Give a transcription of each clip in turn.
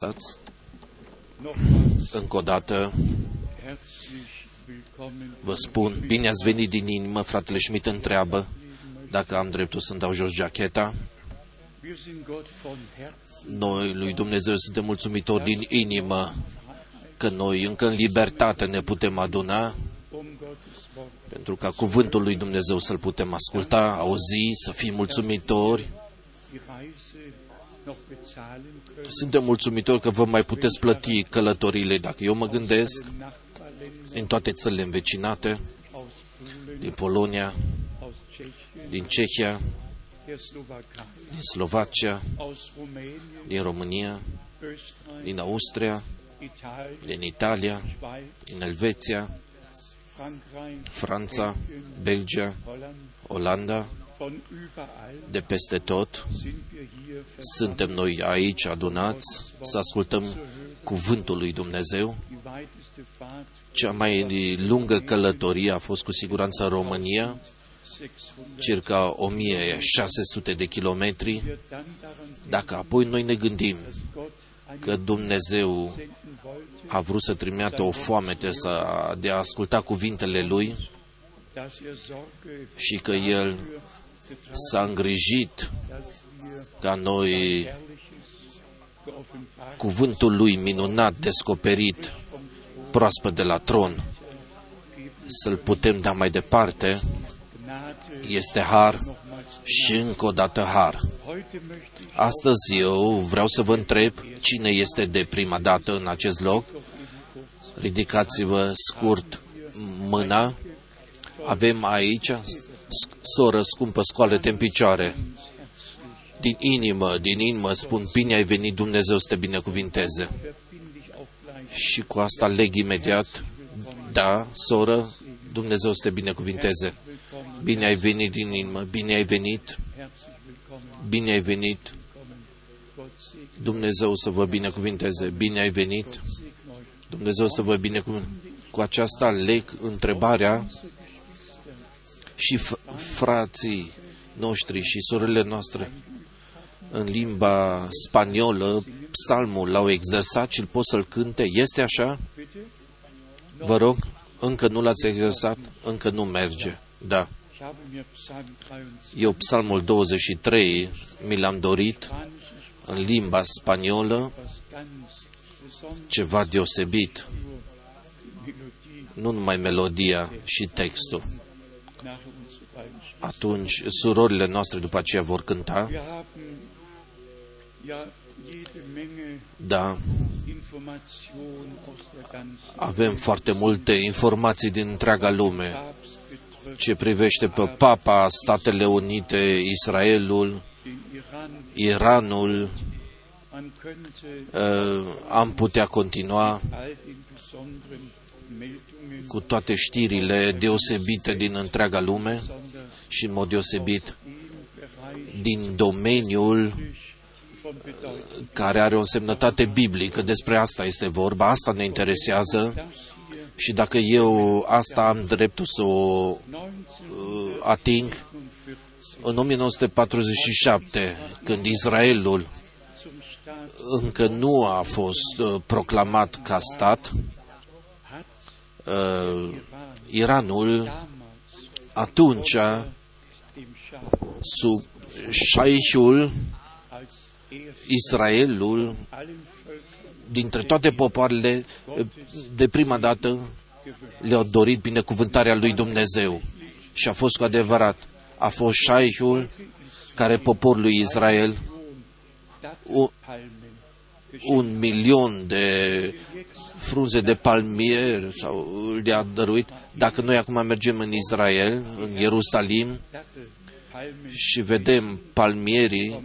Stați. Încă o dată vă spun, bine ați venit din inimă, fratele Schmidt întreabă dacă am dreptul să-mi dau jos jacheta. Noi lui Dumnezeu suntem mulțumitori din inimă că noi încă în libertate ne putem aduna pentru ca cuvântul lui Dumnezeu să-l putem asculta, auzi, să fim mulțumitori. Suntem mulțumitori că vă mai puteți plăti călătorile. Dacă eu mă gândesc în toate țările învecinate, din Polonia, din Cehia, din Slovacia, din România, din Austria, din Italia, din Elveția, Franța, Belgia, Olanda, de peste tot, suntem noi aici adunați să ascultăm cuvântul lui Dumnezeu. Cea mai lungă călătorie a fost cu siguranță în România, circa 1600 de kilometri. Dacă apoi noi ne gândim că Dumnezeu a vrut să trimită o foamete să, de a asculta cuvintele Lui și că El s-a îngrijit ca noi cuvântul Lui minunat, descoperit, proaspăt de la tron, să-L putem da mai departe, este har și încă o dată har. Astăzi eu vreau să vă întreb cine este de prima dată în acest loc. Ridicați-vă scurt mâna. Avem aici, soră scumpă, scoală-te în picioare. Din inimă, din inimă spun, bine ai venit, Dumnezeu să te binecuvinteze. Și cu asta leg imediat, da, soră, Dumnezeu să te binecuvinteze. Bine ai venit din inimă, bine ai venit, bine ai venit, Dumnezeu să vă binecuvinteze, bine ai venit, Dumnezeu să vă binecuvinteze. Cu aceasta leg întrebarea și frații noștri și surorile noastre în limba spaniolă, psalmul l-au exersat și îl pot să-l cânte. Este așa? Vă rog, încă nu l-ați exersat? Încă nu merge. Da. Eu psalmul 23 mi l-am dorit în limba spaniolă, ceva deosebit. Nu numai melodia și textul. Atunci, surorile noastre după aceea vor cânta. Da. Avem foarte multe informații din întreaga lume ce privește pe Papa, Statele Unite, Israelul, Iranul, am putea continua cu toate știrile deosebite din întreaga lume și în mod deosebit din domeniul care are o însemnătate biblică. Despre asta este vorba, asta ne interesează și dacă eu asta am dreptul să o ating, în 1947, când Israelul încă nu a fost proclamat ca stat, Iranul atunci sub șaișul Israelul dintre toate popoarele de prima dată le-au dorit binecuvântarea lui Dumnezeu și a fost cu adevărat a fost șaișul care poporul lui Israel un, un milion de frunze de palmier sau le-a dăruit. Dacă noi acum mergem în Israel, în Ierusalim, și vedem palmierii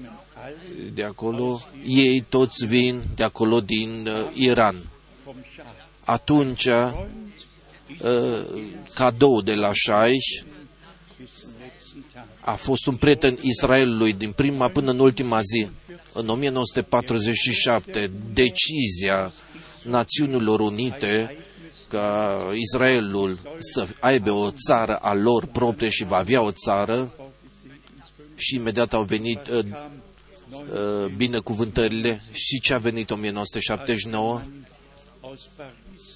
de acolo, ei toți vin de acolo din uh, Iran. Atunci, uh, cadou de la Shaish a fost un prieten Israelului din prima până în ultima zi. În 1947, decizia Națiunilor Unite ca Israelul să aibă o țară a lor proprie și va avea o țară și imediat au venit uh, uh, binecuvântările. Și ce a venit 1979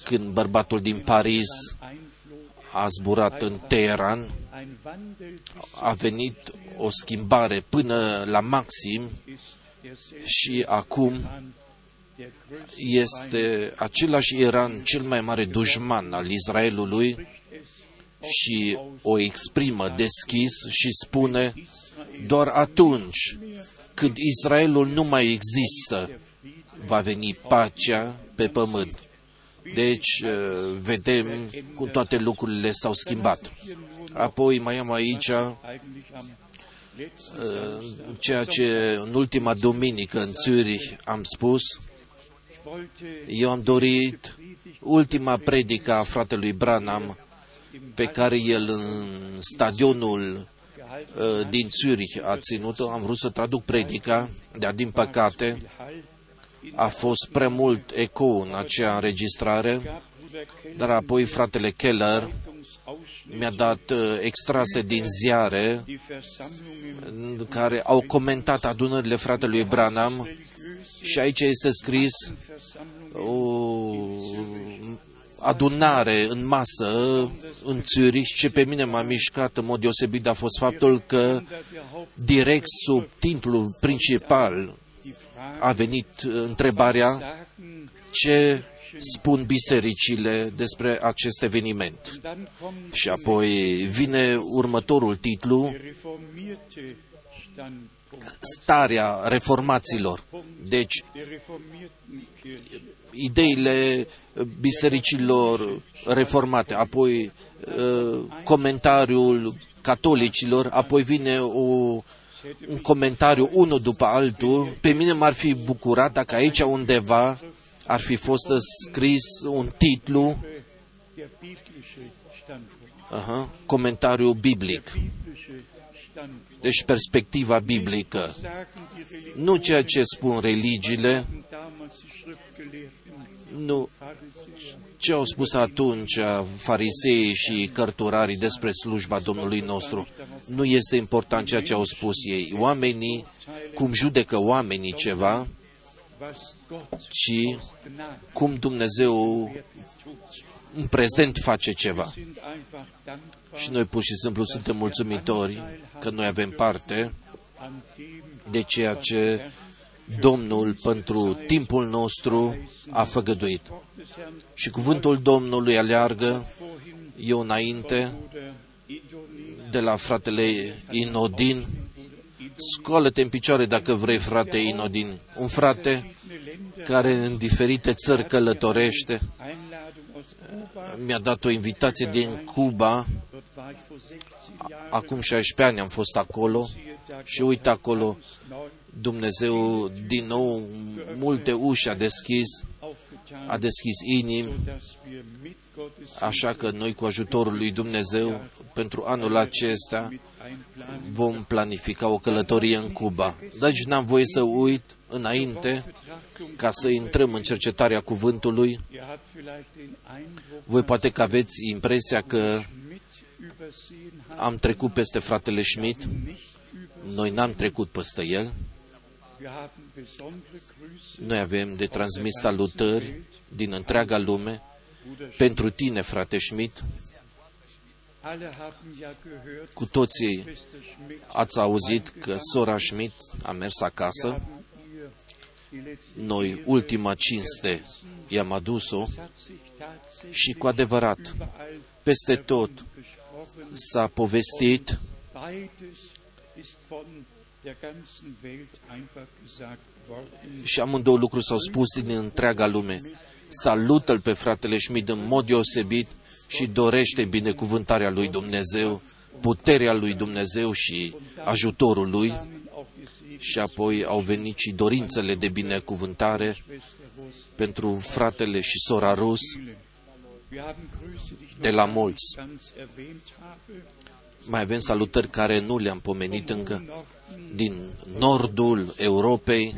când bărbatul din Paris a zburat în Teheran, a venit o schimbare până la maxim și acum este același Iran cel mai mare dușman al Israelului și o exprimă deschis și spune doar atunci când Israelul nu mai există va veni pacea pe pământ. Deci, vedem cum toate lucrurile s-au schimbat. Apoi mai am aici ceea ce în ultima duminică în Zurich am spus. Eu am dorit ultima predică a fratelui Branham pe care el în stadionul din Zurich a ținut-o. Am vrut să traduc predica, dar din păcate a fost prea mult ecou în acea înregistrare, dar apoi fratele Keller mi-a dat extrase din ziare care au comentat adunările fratelui Branham și aici este scris o adunare în masă în Zurich. Ce pe mine m-a mișcat în mod deosebit a fost faptul că direct sub titlul principal a venit întrebarea ce spun bisericile despre acest eveniment. Și apoi vine următorul titlu, starea reformaților. Deci, ideile bisericilor reformate, apoi uh, comentariul catolicilor, apoi vine o, un comentariu unul după altul. Pe mine m-ar fi bucurat dacă aici undeva ar fi fost scris un titlu, aha, comentariu biblic. Deci perspectiva biblică. Nu ceea ce spun religiile, nu ce au spus atunci fariseii și cărturarii despre slujba Domnului nostru. Nu este important ceea ce au spus ei. Oamenii, cum judecă oamenii ceva, ci cum Dumnezeu în prezent face ceva. Și noi pur și simplu suntem mulțumitori că noi avem parte de ceea ce Domnul pentru timpul nostru a făgăduit. Și cuvântul Domnului aleargă eu înainte de la fratele Inodin. Scoală-te în picioare dacă vrei, frate Inodin. Un frate care în diferite țări călătorește. Mi-a dat o invitație din Cuba. Acum 16 ani am fost acolo și uite acolo Dumnezeu din nou multe uși a deschis, a deschis inimi, așa că noi cu ajutorul lui Dumnezeu pentru anul acesta vom planifica o călătorie în Cuba. Deci n-am voie să uit înainte ca să intrăm în cercetarea cuvântului. Voi poate că aveți impresia că am trecut peste fratele Schmidt. Noi n-am trecut peste el. Noi avem de transmis salutări din întreaga lume pentru tine, frate Schmidt. Cu toții ați auzit că sora Schmidt a mers acasă. Noi, ultima cinste, i-am adus-o. Și cu adevărat, peste tot s-a povestit și amândouă lucruri s-au spus din întreaga lume. Salută-l pe fratele Schmid în mod deosebit și dorește binecuvântarea lui Dumnezeu, puterea lui Dumnezeu și ajutorul lui. Și apoi au venit și dorințele de binecuvântare pentru fratele și sora Rus de la mulți. Mai avem salutări care nu le-am pomenit încă din nordul Europei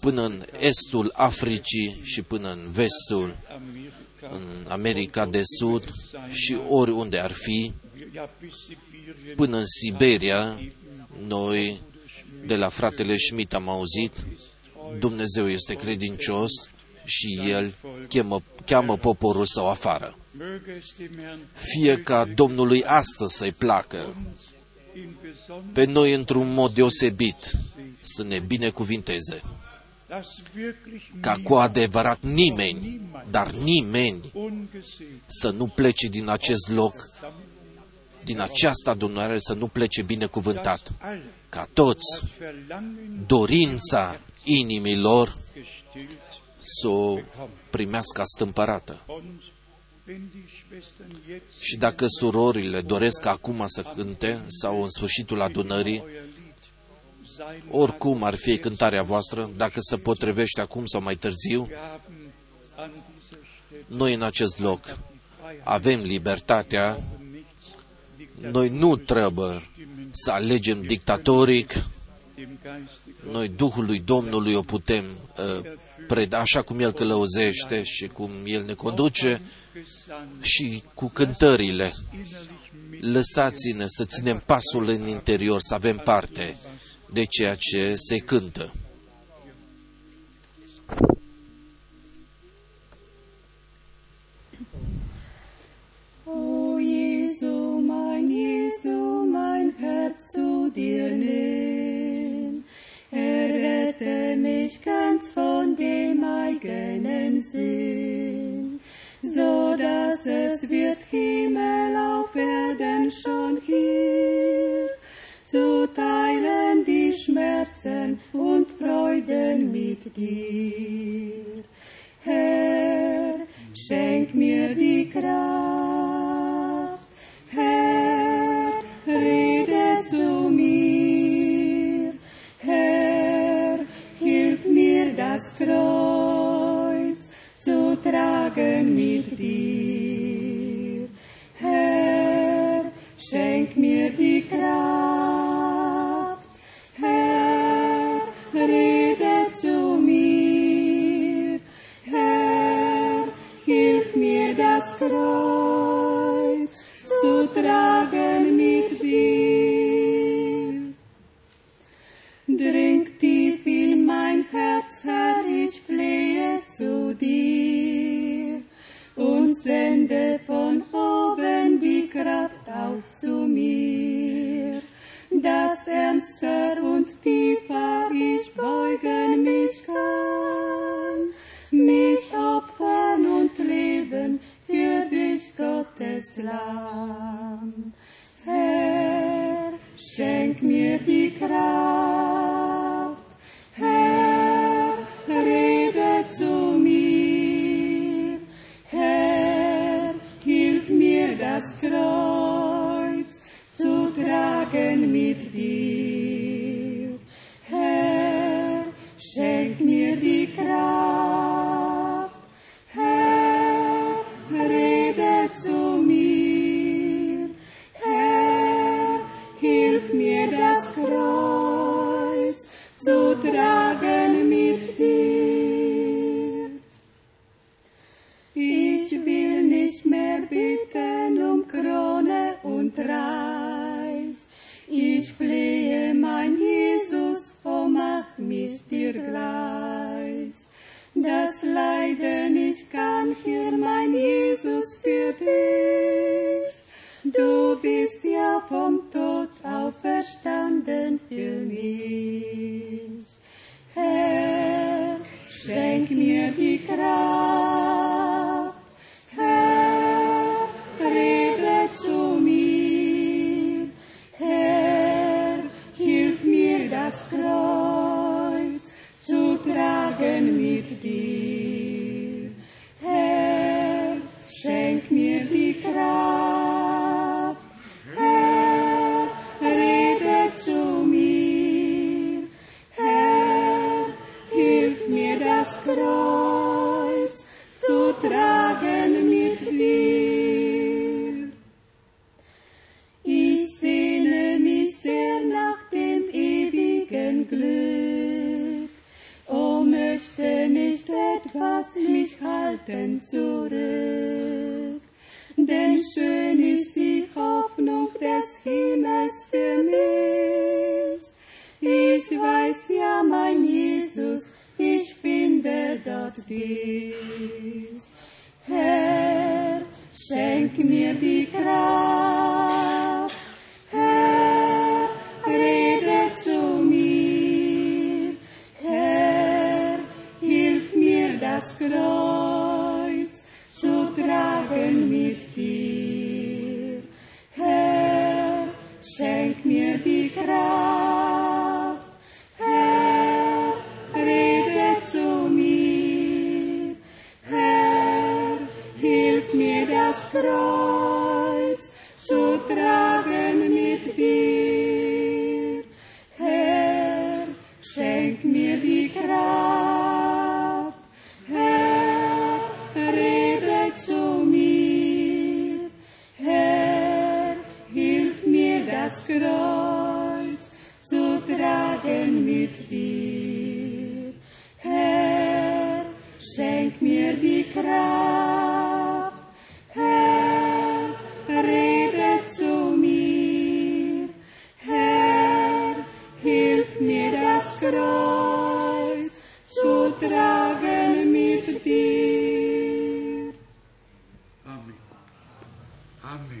până în estul Africii și până în vestul, în America de Sud și oriunde ar fi, până în Siberia, noi De la fratele Schmidt am auzit, Dumnezeu este credincios și El cheamă, cheamă poporul său afară. Fie ca Domnului astăzi să-i placă pe noi într-un mod deosebit să ne binecuvinteze. Ca cu adevărat nimeni, dar nimeni să nu plece din acest loc, din această adunare să nu plece binecuvântat. Ca toți, dorința inimilor să o primească astâmpărată. Și dacă surorile doresc acum să cânte sau în sfârșitul adunării, oricum ar fi cântarea voastră, dacă se potrivește acum sau mai târziu, noi în acest loc avem libertatea, noi nu trebuie să alegem dictatoric, noi Duhului Domnului o putem uh, preda așa cum El călăuzește și cum El ne conduce și cu cântările. Lăsați-ne să ținem pasul în interior, să avem parte de ceea ce se cântă. O Jesu, mein Jesu, mein Herz zu dir nimm. Errette mich ganz von dem eigenen Sinn, so dass es wird Himmel auf Erden schon hier, zu teilen die Schmerzen und Freuden mit dir. Herr, schenk mir die Kraft. Herr, Kreuz zu tragen mit dir. Herr, schenk mir die Kraft. Herr, rede zu mir. Herr, hilf mir das Kreuz zu tragen auf zu mir, dass ernster und tiefer ich beugen mich kann, mich opfern und leben für dich, Gottes Lamm. Herr, schenk mir die Kraft. Herr, rede zu mir. Herr, hilf mir das Kreuz Deep.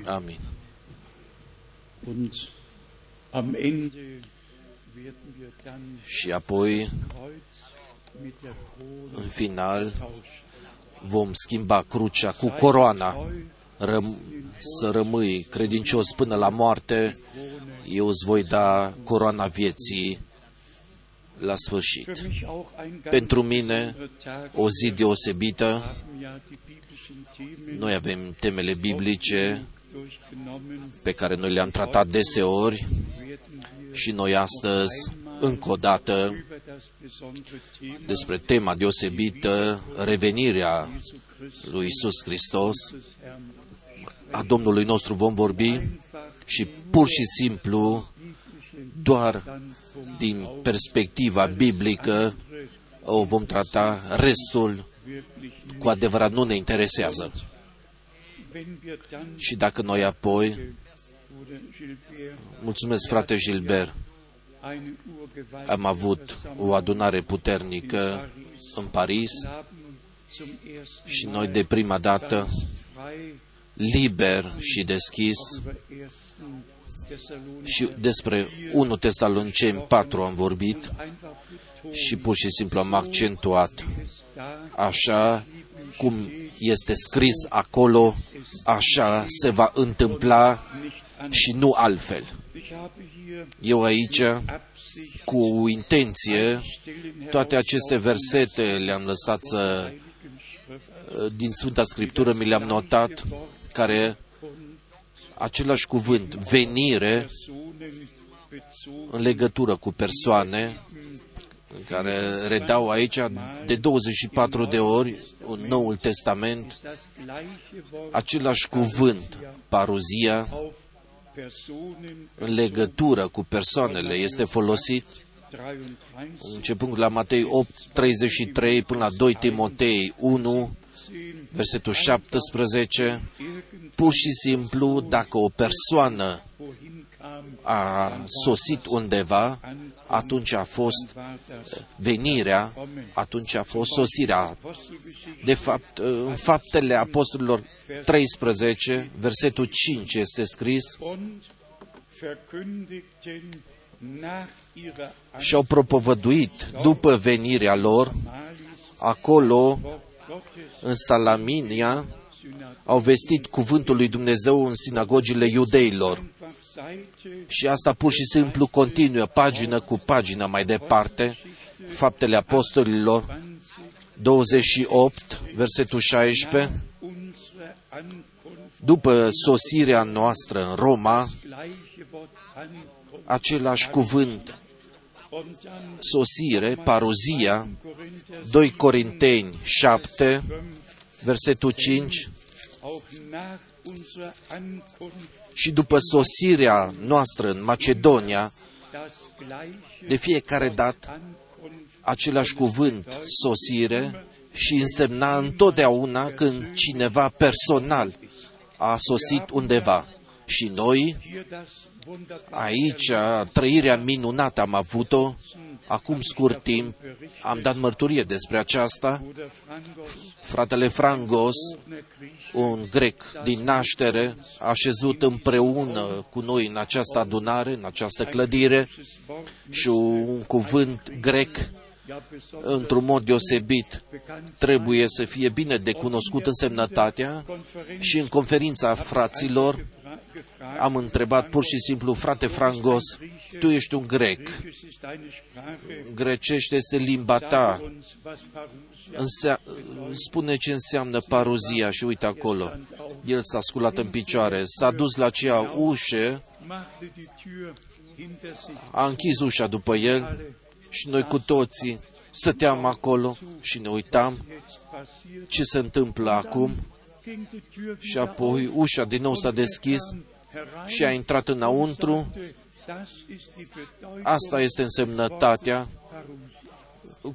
Amin. Und am Ende werden wir dann Și apoi, Kreuz mit der Krone în final, tauschen. vom schimba crucea cu coroana. Răm- să rămâi credincios până la moarte, eu îți voi da coroana vieții la sfârșit. Für mich auch ein ganz Pentru mine, besonderer Tag. o zi deosebită, haben ja die biblischen Themen noi avem temele biblice durchgenommen. Pe care noi le-am tratat deseori Werden wir și noi astăzi, încă o dată, über das besondere Thema despre tema deosebită, revenirea Jesu Christus lui Isus Hristos, des Herrn a Domnului nostru vom vorbi einfach și pur și simplu, doar dann vom din perspectiva biblică, o vom trata, restul wirklich cu adevărat nu ne interesează. Wenn wir dann Și dacă noi apoi, Bruder Gilbert mulțumesc frate Gilbert, eine urgewaltige am avut o adunare puternică în Paris. Haben zum ersten și Mal noi de prima dată, ganz frei liber și deschis, über 1. Thessalonicher și despre 1 Tesaloniceni 4 am vorbit einfach betont, și pur și simplu am accentuat. es da așa cum este scris acolo, așa se va întâmpla nicht an. și nu altfel. Ich habe hier Eu aici, Absicht cu intenție, stillen toate aceste versete le-am lăsat să, Heiligen Schrift din Sfânta Scriptură, mi le-am notat, care același cuvânt, venire, Personen bezogen în legătură cu persoane, în care redau aici de 24 de ori în Noul Testament ist das gleiche Wort același cuvânt, paruzia, auf Personen în legătură cu persoanele, este folosit 33, începând la Matei 8, 33 până la 2 Timotei 1, versetul 17, pur și simplu, dacă o persoană wohin kam, a sosit undeva, atunci a fost war das venirea, atunci a fost sosirea. Apostelgeschichte De fapt, în faptele apostolilor 13, versetul 5 este scris, und verkündigten nach ihrer și au propovăduit după venirea lor, Anmalis acolo, Wort Gottes în Salaminia, Synagoge au vestit cuvântul lui Dumnezeu în sinagogile iudeilor. Einfach Seite Și asta pur și simplu continuă pagină cu pagină mai departe, Faptele Apostolilor 28, versetul 16, unsere Ankunft, după sosirea noastră în Roma, gleiche Wort Ankunft același cuvânt, und dann sosire, paruzia, Korinther 2 Corinteni 7, versetul 5, auch nach unserer Ankunft și după sosirea noastră în Macedonia, das gleiche de fiecare dată Ankunft același cuvânt, sosire, și însemna întotdeauna când cineva personal a sosit undeva. Și noi, hier das wunderbare aici, trăirea minunată am avut-o Acum scurt timp am dat mărturie despre aceasta. Bruder Frangos, Fratele Frangos, geborener Grieche, un grec din naștere, a șezut împreună cu noi în această adunare, în această clădire das Wort și un cuvânt grec, ja besonders într-un mod deosebit, bekannt trebuie să fie bine de cunoscut însemnătatea și în conferința fraților gefra- gefragt, am întrebat pur și simplu, frate Frangos, tu ești un grec, welches ist deine Sprache? grecește este limba ta, Sag uns, was Parousia Însea, spune ce înseamnă paruzia și uite acolo. El s-a sculat în picioare, s-a dus la acea ușă, machte die Tür hinter sich. a închis ușa după el și noi cu toții stăteam acolo și ne uitam Jetzt passiert. ce se întâmplă acum Ging die Tür și wieder apoi ușa din nou s-a deschis herein. și a intrat înăuntru. Das ist die Bedeutung Asta este însemnătatea Parousia.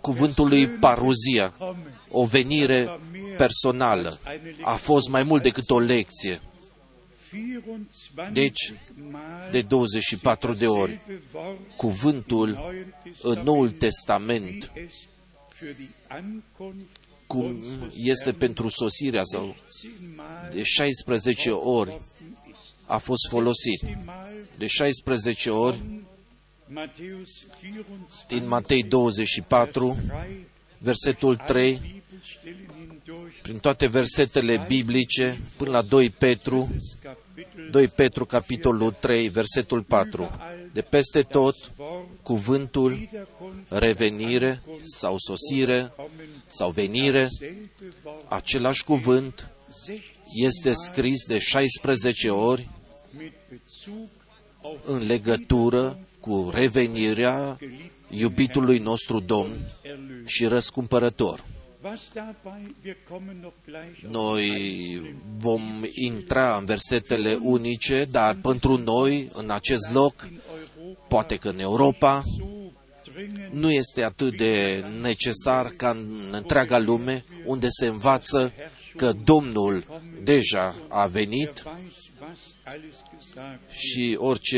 Cuvântului paruzia, Kommen. o venire personală. A fost mai mult decât o lecție. 24 Deci, Mal de 24 de ori, dasselbe Wort cuvântul Neuen în Noul Testament, Testament, wie es für die Ankunft cum este pentru sosirea sau de 16 ori a fost folosit. De 16 ori Matthäus 24, din Matei 24, 3, versetul 3, Bibelstellen hindurch, prin toate versetele biblice, până la 2 Petru, das Kapitel 2 Petru, capitolul 3, versetul 4. De peste tot, Wort cuvântul Wiederkunft, revenire sau sosire kommen, sau venire, selbe Wort, același cuvânt 16 este scris de 16 ori mit Bezug auf în legătură cu revenirea iubitului nostru Domn Erlösung. și răscumpărător. Was dabei, wir kommen noch gleich auf Noi vom intra în versetele unice, dar pentru noi, în acest loc, in Europa poate că în Europa, so dringend nu este atât de necesar ca în întreaga lume, unde se învață că Domnul deja a venit weiß, was alles gesagt și orice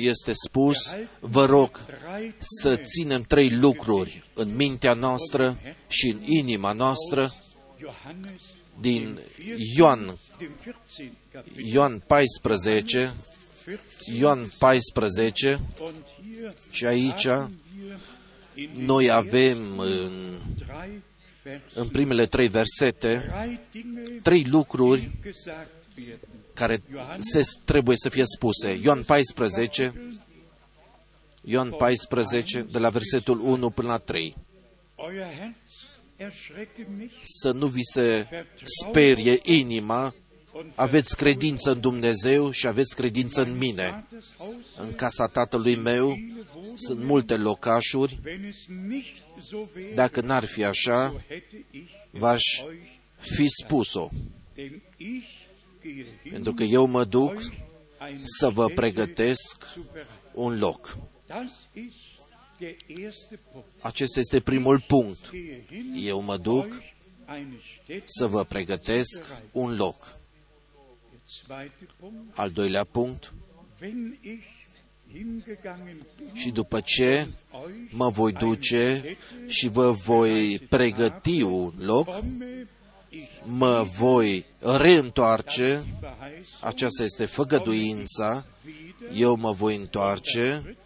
este spus, vă rog Drei să ținem trei lucruri în mintea noastră și în inima noastră Johannes, din Ioan, dem 14. Kapitel, Ioan 14, 14. Ioan 14 Und hier și aici haben wir in den noi avem în, drei Versen în primele trei versete drei Dinge, trei lucruri die gesagt werden. Care se, trebuie să fie spuse. Ioan 14, Ioan 14, de la versetul 1 până la 3. Euer Herz erschrecke nicht Să nu vi se sperie inima, aveți credință în Dumnezeu și aveți credință în mine. Vaters Haus, În casa tatălui meu viele Wohnungen. sunt multe locașuri. Wenn es nicht so wäre, Dacă n-ar fi așa, so hätte ich v-aș euch, fi spus-o. Denn ich gehe hin, Pentru că eu mă duc euch eine să vă Stätte pregătesc zu bereiten. un loc. Das ist der erste Punkt. Acesta este primul punct. Gehe hin, Eu mă duc euch eine Stätte să vă pregătesc un loc. Der zweite Punkt, Al doilea punct, wenn ich hingegangen bin, și după ce euch mă voi duce și vă voi pregăti un loc, komme, ich mă voi reîntoarce, verheiße aceasta este făgăduința, eu mă voi întoarce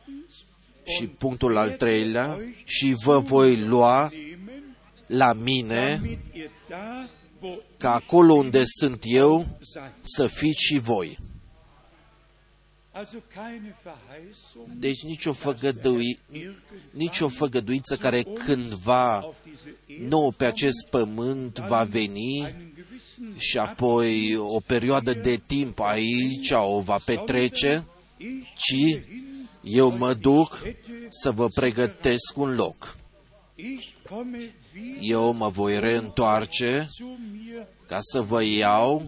și punctul al treilea, și vă voi lua nehmen, la mine, damit ihr da, wo ca acolo unde sunt eu, seid. să fiți și voi. Also keine Verheißung, Deci nicio, făgădui, nicio făgăduință care cândva auf diese Erde nouă pe acest pământ va veni einen gewissen și apoi o perioadă de timp aici o va petrece, ich ci eu mă duc să vă pregătesc un loc. ich komme wieder Eu mă voi reîntoarce zu mir, ca să vă iau,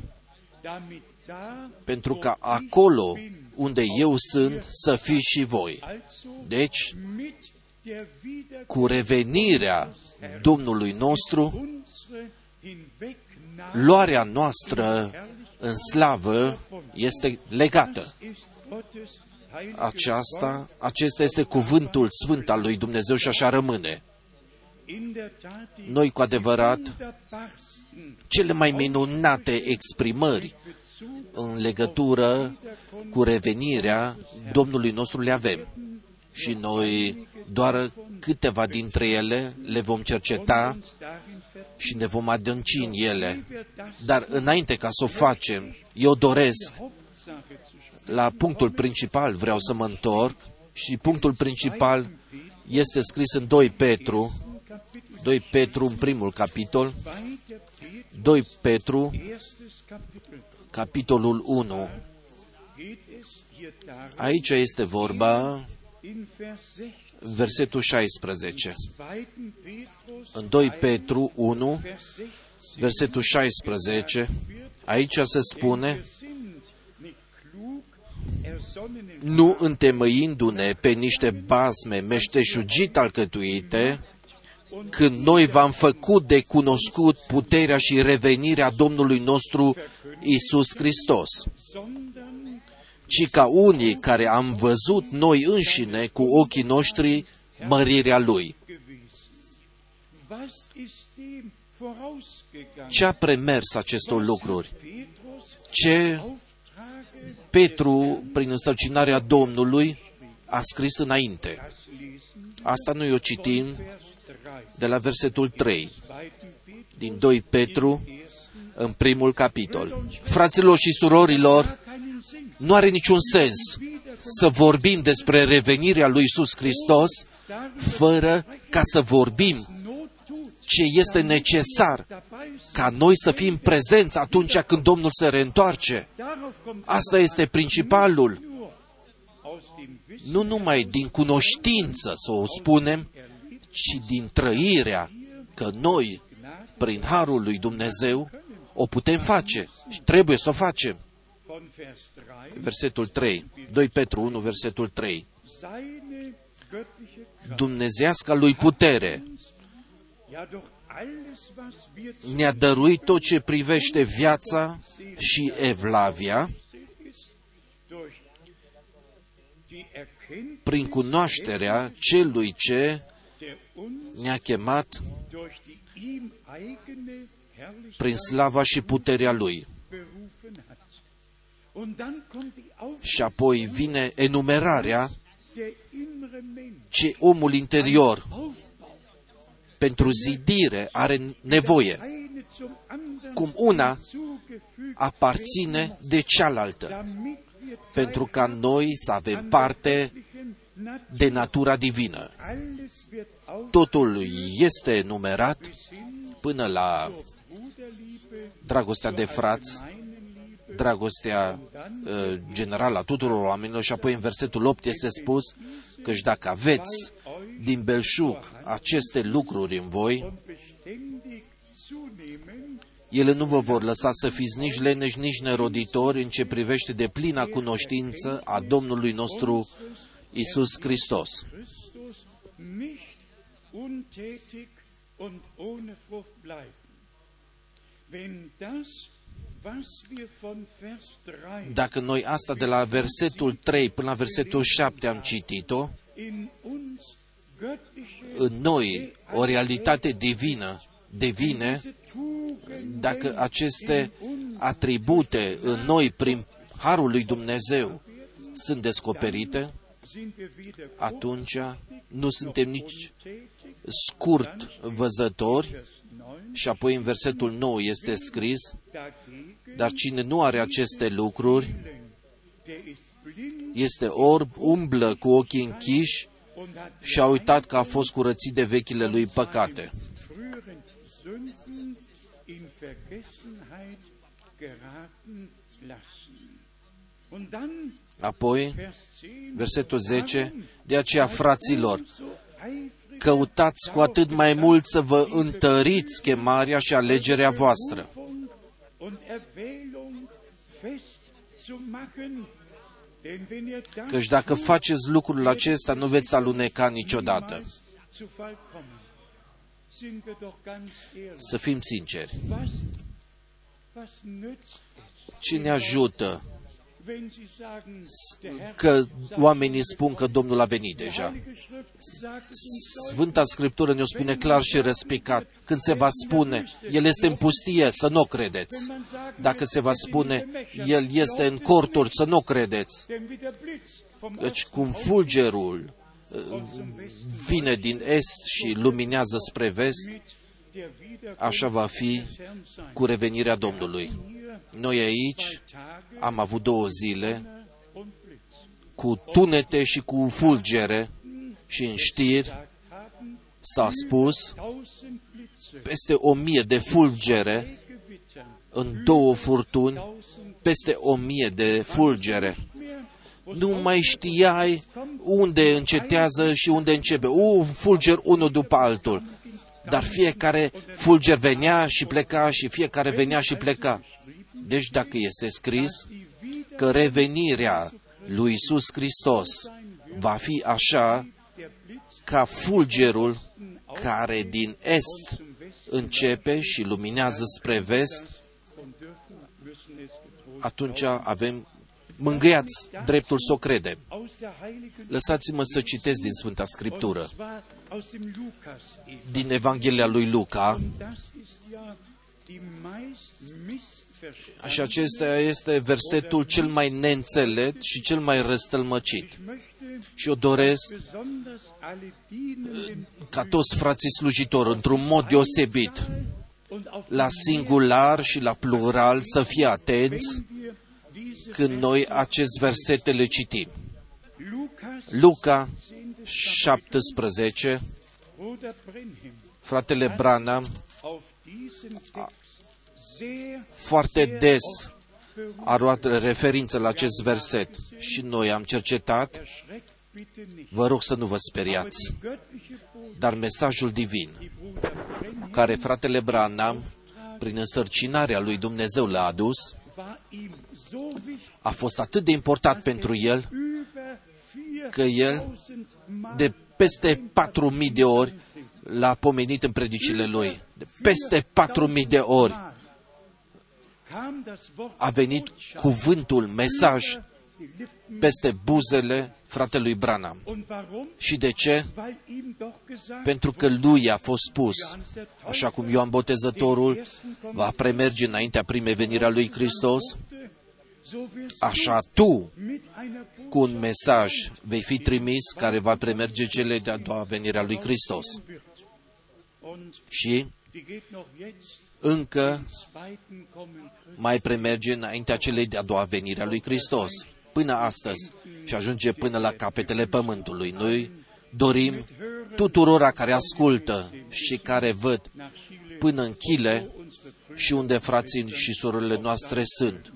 damit da, pentru wo ca ich acolo bin, unde eu sunt să fiți și voi. also Deci, mit der Wiederkunft cu revenirea Domnului nostru, unsere Hinwegnahme luarea noastră în slavă este legată. ist Gottes Aceasta, acesta este cuvântul sfânt al lui Dumnezeu și așa rămâne. Noi cu adevărat cele mai minunate exprimări în legătură cu revenirea Domnului nostru le avem. Și noi doar câteva dintre ele le vom cerceta și ne vom adânci în ele. Dar înainte ca să o facem, eu doresc la punctul principal vreau să mă întorc și punctul principal este scris în 2 Petru, 2 Petru în primul capitol, 2 Petru, capitolul 1. Aici este vorba versetul 16. În 2 Petru 1, versetul 16, aici se spune, nu întemăindu-ne pe niște basme meșteșugit alcătuite, când noi v-am făcut de cunoscut puterea și revenirea Domnului nostru Isus Hristos, ci ca unii care am văzut noi înșine cu ochii noștri mărirea Lui. Ce a premers acestor lucruri? Ce Petru, prin însărcinarea Domnului, a scris înainte. Asta noi o citim de la versetul 3, din 2 Petru, în primul capitol. Fraților și surorilor, nu are niciun sens să vorbim despre revenirea lui Iisus Hristos fără ca să vorbim ce este necesar ca noi să fim prezenți atunci când Domnul se reîntoarce. Asta este principalul. Nu numai din cunoștință să o spunem, ci din trăirea că noi, prin Harul lui Dumnezeu, o putem face și trebuie să o facem. Versetul 3, 2 Petru 1, versetul 3. Dumnezeasca lui putere ne-a dăruit tot ce privește viața și evlavia prin cunoașterea celui ce ne-a chemat prin slava și puterea Lui. Și apoi vine enumerarea ce omul interior pentru zidire are nevoie, cum una aparține de cealaltă, pentru ca noi să avem parte de natura divină. Totul este numerat până la dragostea de frați, dragostea uh, generală a tuturor oamenilor și apoi în versetul 8 este spus că și dacă aveți din belșug aceste lucruri în voi, ele nu vă vor lăsa să fiți nici leneși, nici neroditori în ce privește de plina cunoștință a Domnului nostru Isus Hristos. Dacă noi asta de la versetul 3 până la versetul 7 am citit-o, în noi o realitate divină devine dacă aceste atribute în noi prin Harul lui Dumnezeu sunt descoperite, atunci nu suntem nici scurt văzători și apoi în versetul 9 este scris, dar cine nu are aceste lucruri este orb, umblă cu ochii închiși și a uitat că a fost curățit de vechile lui păcate. Apoi, versetul 10, de aceea, fraților, căutați cu atât mai mult să vă întăriți chemarea și alegerea voastră. Căci dacă faceți lucrul acesta, nu veți aluneca niciodată. Să fim sinceri. Ce ne ajută că oamenii spun că Domnul a venit deja. Heilige Schrift sagt uns deutlich, Sfânta Scriptură ne-o spune clar și răspicat. Când se va spune, El este în pustie, să nu o credeți. man sagen, Dacă se va spune, El este în corturi, să nu o credeți. denn wie der Blitz vom Deci cum fulgerul uh, vine din est și luminează spre vest, mit der Wiederkunft așa va fi des Herrn sein. cu revenirea Domnului. Hier Noi aici Tage am avut două zile und Blitz cu tunete și cu fulgere și în știri gesagt haben, s-a spus tausend Blitze, peste o mie de fulgere Gewitter, în două furtuni, tausend peste o mie de fulgere. mehr. Nu mai știai unde încetează și unde începe. Un fulger unul după altul. Dar fiecare fulger venea și pleca și fiecare venea și pleca. Deci dacă este scris că revenirea lui Isus Hristos va fi așa Der Blitz ca fulgerul care din est începe și luminează spre vest, und dürfen, müssen es getrost atunci avem mângâiați dreptul să o credem. aus der Heiligen Lăsați-mă să citesc din Sfânta Scriptură, Und zwar aus dem Lukas din Evanghelia lui Luca, Das ist ja die meist missverstandene. și acesta este versetul cel mai neînțelept și cel mai răstălmăcit. Ich möchte Și eu doresc besonders alle Dienenden ca toți frații slujitori, într-un mod deosebit, und auf la singular și la plural, să fie atenți wenn wir diese când noi acest versete le citim. Lukas Luca 10. 17, Bruder Brenhem fratele Branham foarte des a luat referință la acest verset și noi am cercetat, erschreckt bitte nicht. vă rog să nu vă Aber speriați, die göttliche Botschaft, dar mesajul divin die Bruder Brenhem care fratele Branham, prin însărcinarea lui Dumnezeu l-a adus, war ihm so wichtig, a fost atât de important pentru el, über că el 4000 Mal de peste 4.000 de ori l-a pomenit în predicile lui. De peste 4.000 de ori kam das Wort a venit Botschaft cuvântul, mesaj über die Lippen. peste buzele fratelui Branham. Und warum? Și de ce? Weil ihm doch gesagt Pentru că lui a fost spus, Johannes der Täufer așa cum Ioan Botezătorul va premerge înaintea primei veniri a lui Hristos, sagte, so wirst așa tu, du mit einer cu un mesaj, vei fi trimis care va premerge cele de-a doua venire a lui Hristos. wird. Und Și die geht noch jetzt încă zweiten Kommen Christi. mai premerge înaintea celei de-a doua venire a lui Hristos, până astăzi și ajunge până la capetele pământului. Noi dorim tuturora care ascultă și care văd nach Chile până în Chile unsere Brüder. și unde frații și surorile noastre sunt.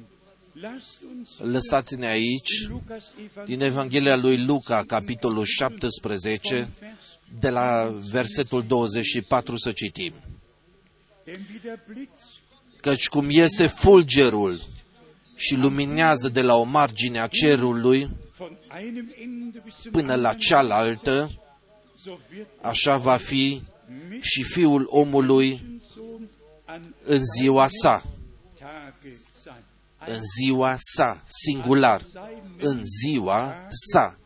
Lasst uns Lăsați-ne aici, Lukas Evangelium din Evanghelia lui Luca, capitolul 17, Vers, de la versetul 24 să citim. Căci cum iese fulgerul și luminează de la o margine a cerului von einem Ende bis zum până la anderen, cealaltă, so wird așa va fi și Fiul omului Sohn an în ziua sa, Tage sein. în ziua sa, singular, în ziua sa.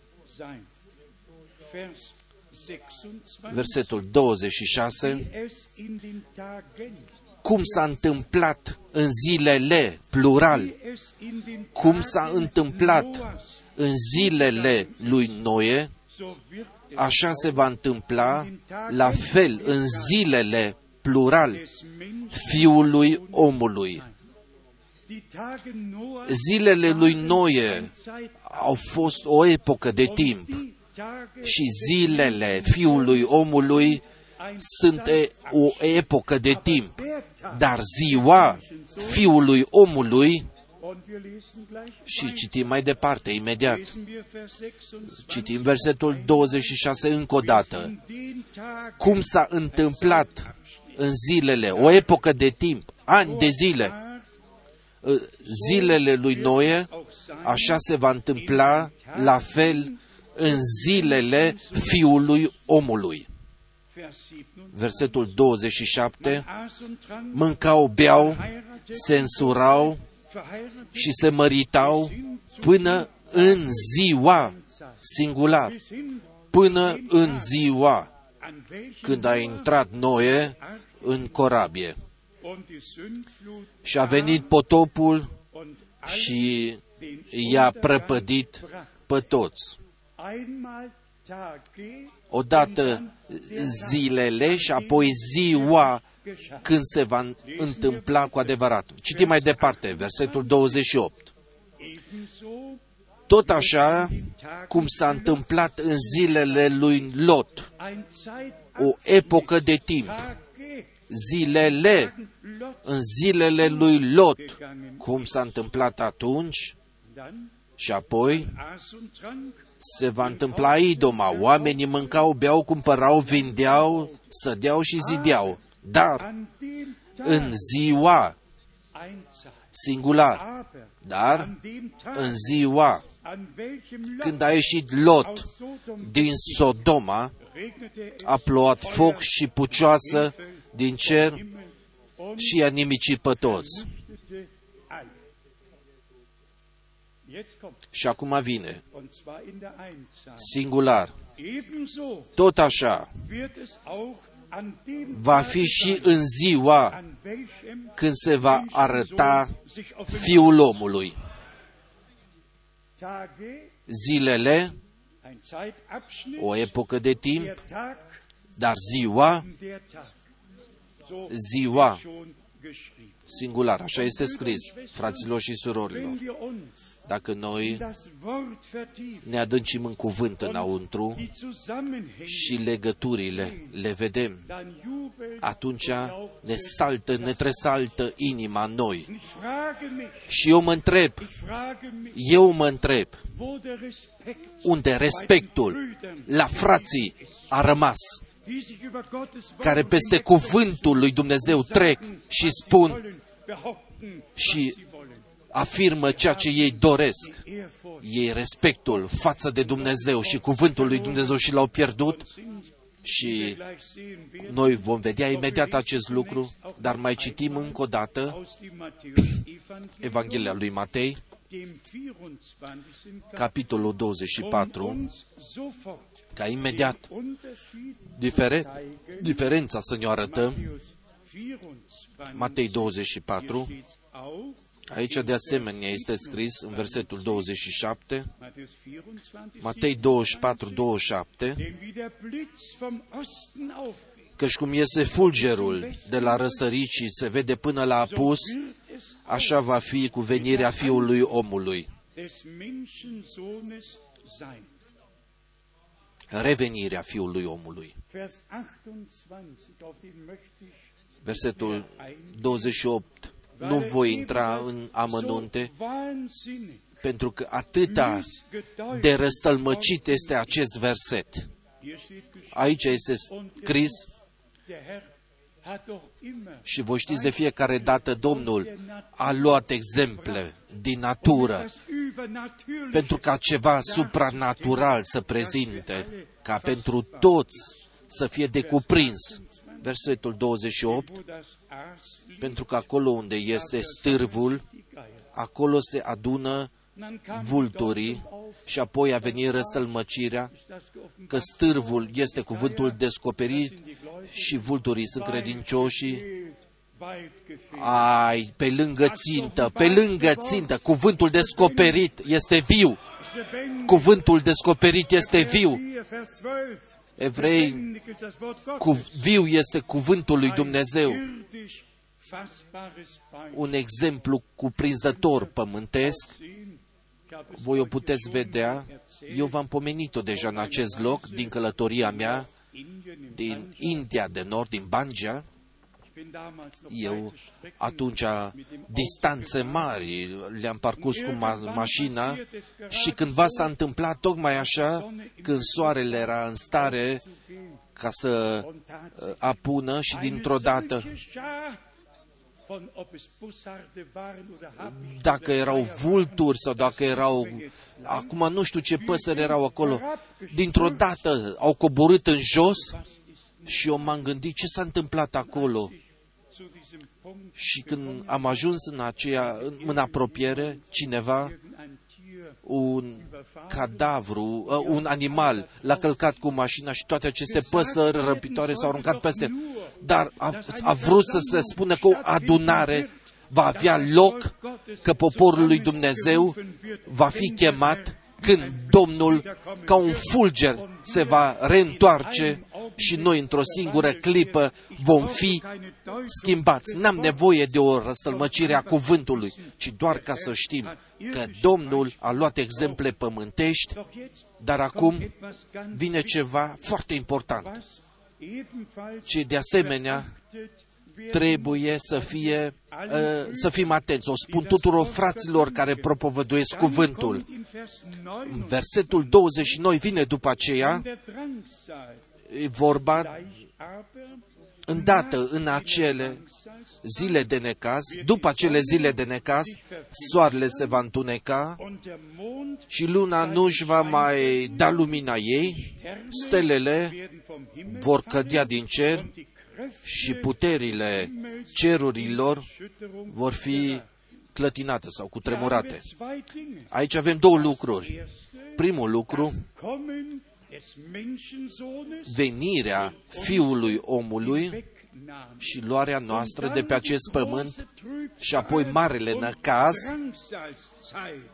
Sein. Vers 26. Versetul 26, Es in den Tagen, cum s-a întâmplat în zilele, plural, es in den cum s-a întâmplat Noahs, în zilele lui Noe, so wird es așa se va întâmpla la fel în zilele, plural, des Menschen fiului omului. die Tage Noahs Zilele lui Noe Zeit au fost o epocă de timp die Tage și zilele fiului omului sunt e- o epocă de timp. der Tag. Dar ziua fiului omului, Und wir lesen gleich și weiter. citim mai departe, imediat, Lesen wir Vers 26. citim versetul 26 încă o dată. In den Tagen Cum s-a întâmplat în zilele, o epocă de timp, ani de zile, war, zilele lui Noe, auch sein, așa se va întâmpla la fel în zilele fiului omului. Vers 27. Versetul 27, Aß und trank, mâncau, beau, heiratete, se însurau, verheiratet și se măritau până în ziua singular, bis hin până în ziua an welchem când a intrat Noe în corabie. und die Sündflut Și a venit potopul und all și den i-a Untergang prăpădit bracht. pe toți. Einmal Tage Odată zilele și apoi ziua geschah. când se va întâmpla cu adevărat. Citim mai departe, versetul 28. Ebenso Tot așa cum s-a întâmplat în zilele lui Lot, ein Zeit o epocă de timp, Tage zilele, Lot în zilele lui Lot, cum s-a întâmplat atunci? Dann și apoi? aß und trank se va întâmpla idoma. Oamenii mâncau, beau, cumpărau, vindeau, sădeau și zideau. Dar an dem Tag în ziua ein Zeit. singular, Aber dar an dem Tag, în ziua an welchem Lot când a ieșit Lot aus Sodom din Sodoma, regnete es a plouat foc și pucioasă din cer Himmel und și i-a nimicit pe toți. Și acum vine, und zwar in der Einzahl. singular. Ebenso Tot așa wird es auch an dem va Tage fi și sein, în ziua an welchem când se va arăta Menschensohn sich offenbart. Fiul omului. Tage, Zilele, ein Zeitabschnitt, o epocă de timp, der Tag, dar ziua der Tag. So Ziua. ist schon geschrieben. singular. Așa este scris, fraților și surorilor. Wenn wir uns Dacă noi das Wort vertiefen, ne adâncim în cuvânt înăuntru die Zusammenhänge, și legăturile le vedem, dann jubelt atunci ne saltă, ne tresaltă inima în noi. Und ich frage mich, Și eu mă întreb, ich frage mich, eu mă întreb, wo der Respekt unde respectul la frații a rămas, die sich über Gottes Wort care peste cuvântul lui Dumnezeu trec și spun, wollen, behaupten, și was sie wollen. Afirmă ceea ce ei doresc. Ehrfurcht Ei respectul față de Dumnezeu și cuvântul lui Dumnezeu și l-au pierdut sind, și gleich sehen werden, noi vom vedea imediat acest lucru, dar mai citim încă o dată aus dem Matthäus-Evangelium, Evanghelia lui Matei, dem 24. capitolul um 24, uns sofort ca imediat den Unterschied difere, diferența să ne arătăm. Matthäus 24, Matei 24, hier steht's auch, aici de asemenea este scris în versetul 27, Matthäus 24, Matei 24, 27, denn wie der Blitz vom Osten aufgeht, căci cum iese fulgerul de la răsărit și se vede până la apus, wird es așa va fi cu venirea Fiului omului. des Menschensohnes sein. Revenirea Fiului omului. Vers 28, auf den möchte ich Versetul 28. Nu voi intra în amănunte, so wahnsinnig pentru că atâta de răstălmăcit este acest verset. Hier steht geschrieben, Aici este scris der Herr hat doch immer. și voi știți de fiecare dată Domnul a luat exemple din natură das Übernatürliche pentru ca ceva supranatural să prezinte, ca pentru toți să fie decuprins. Versetul 28, wo das Aas liegt, pentru că acolo unde este stârvul, die Geier. acolo se adună Dann kam vulturii și apoi a venit răstălmăcirea das geoffenbart că stârvul este cuvântul descoperit și vulturii sunt credincioși. weit gefehlt. Ai, pe lângă țintă, pe lângă țintă, cuvântul descoperit este viu. Lebendig. Cuvântul descoperit este viu. 4, Vers 12. Evrei, Lebendig ist das Wort Gottes. cu, viu este cuvântul lui Dumnezeu. Ein irdisch fassbares Beispiel. Un exemplu cuprinzător pământesc, sehen. Ich habe es voi o heute puteți schon vedea, erzählt. eu v-am pomenit-o deja în acest loc, din călătoria mea, Indien im din Land. India de Nord, din Banja, eu weite Strecken atunci mit dem Auto distanțe gefahren. mari le-am parcurs cu ma- mașina și cândva s-a întâmplat tocmai așa, când soarele era în stare zu gehen. ca să Und uh, apună și dintr-o dată, Eine solche Schar von ob es Bussarde waren oder Habichte dacă oder erau Geier vulturi sau dacă erau, waren, jetzt acum nu știu ce păsări erau acolo, dintr-o dată au coborât în jos was ist și eu m-am gândit ce s-a întâmplat acolo. Zu diesem Punkt Și când am ajuns în aceea, în, în apropiere, cineva, ein Tier un cadavru, uh, un animal, l-a călcat cu mașina și toate aceste păsări răpitoare s-au aruncat peste el. Dar a, a vrut să se spună că o adunare va avea loc, că poporul lui Dumnezeu va fi chemat când Domnul, ca un fulger, se va reîntoarce și noi, într-o singură clipă, vom fi schimbați. N-am nevoie de o răstălmăcire a cuvântului, ci doar ca să știm că Domnul a luat exemple pământești, Doch jetzt dar acum etwas ganz vine ceva foarte important, was ebenfalls ce de asemenea beachtet werden trebuie să fie, uh, să fim atenți. O spun tuturor fraților care propovăduiesc Dann cuvântul. kommt in Vers 9 Versetul 29 vine după aceea, der Drangsal. e vorba Gleich aber îndată în acele zile de necaz, după acele zile de necaz, soarele se va întuneca und der Mond și luna nu își va mai da lumina ei, stelele werden vom Himmel vor cădea din cer und die Kräfte și puterile cerurilor Schütterung. vor fi clătinate sau Da haben wir cutremurate. zwei Dinge. Aici avem două lucruri. Erste, Primul lucru, Kommen des Menschensohnes venirea Fiului omului wegnahm. și luarea noastră de Dann pe acest die pământ große Trübsal și apoi marele und năcaz Drangsalzeit,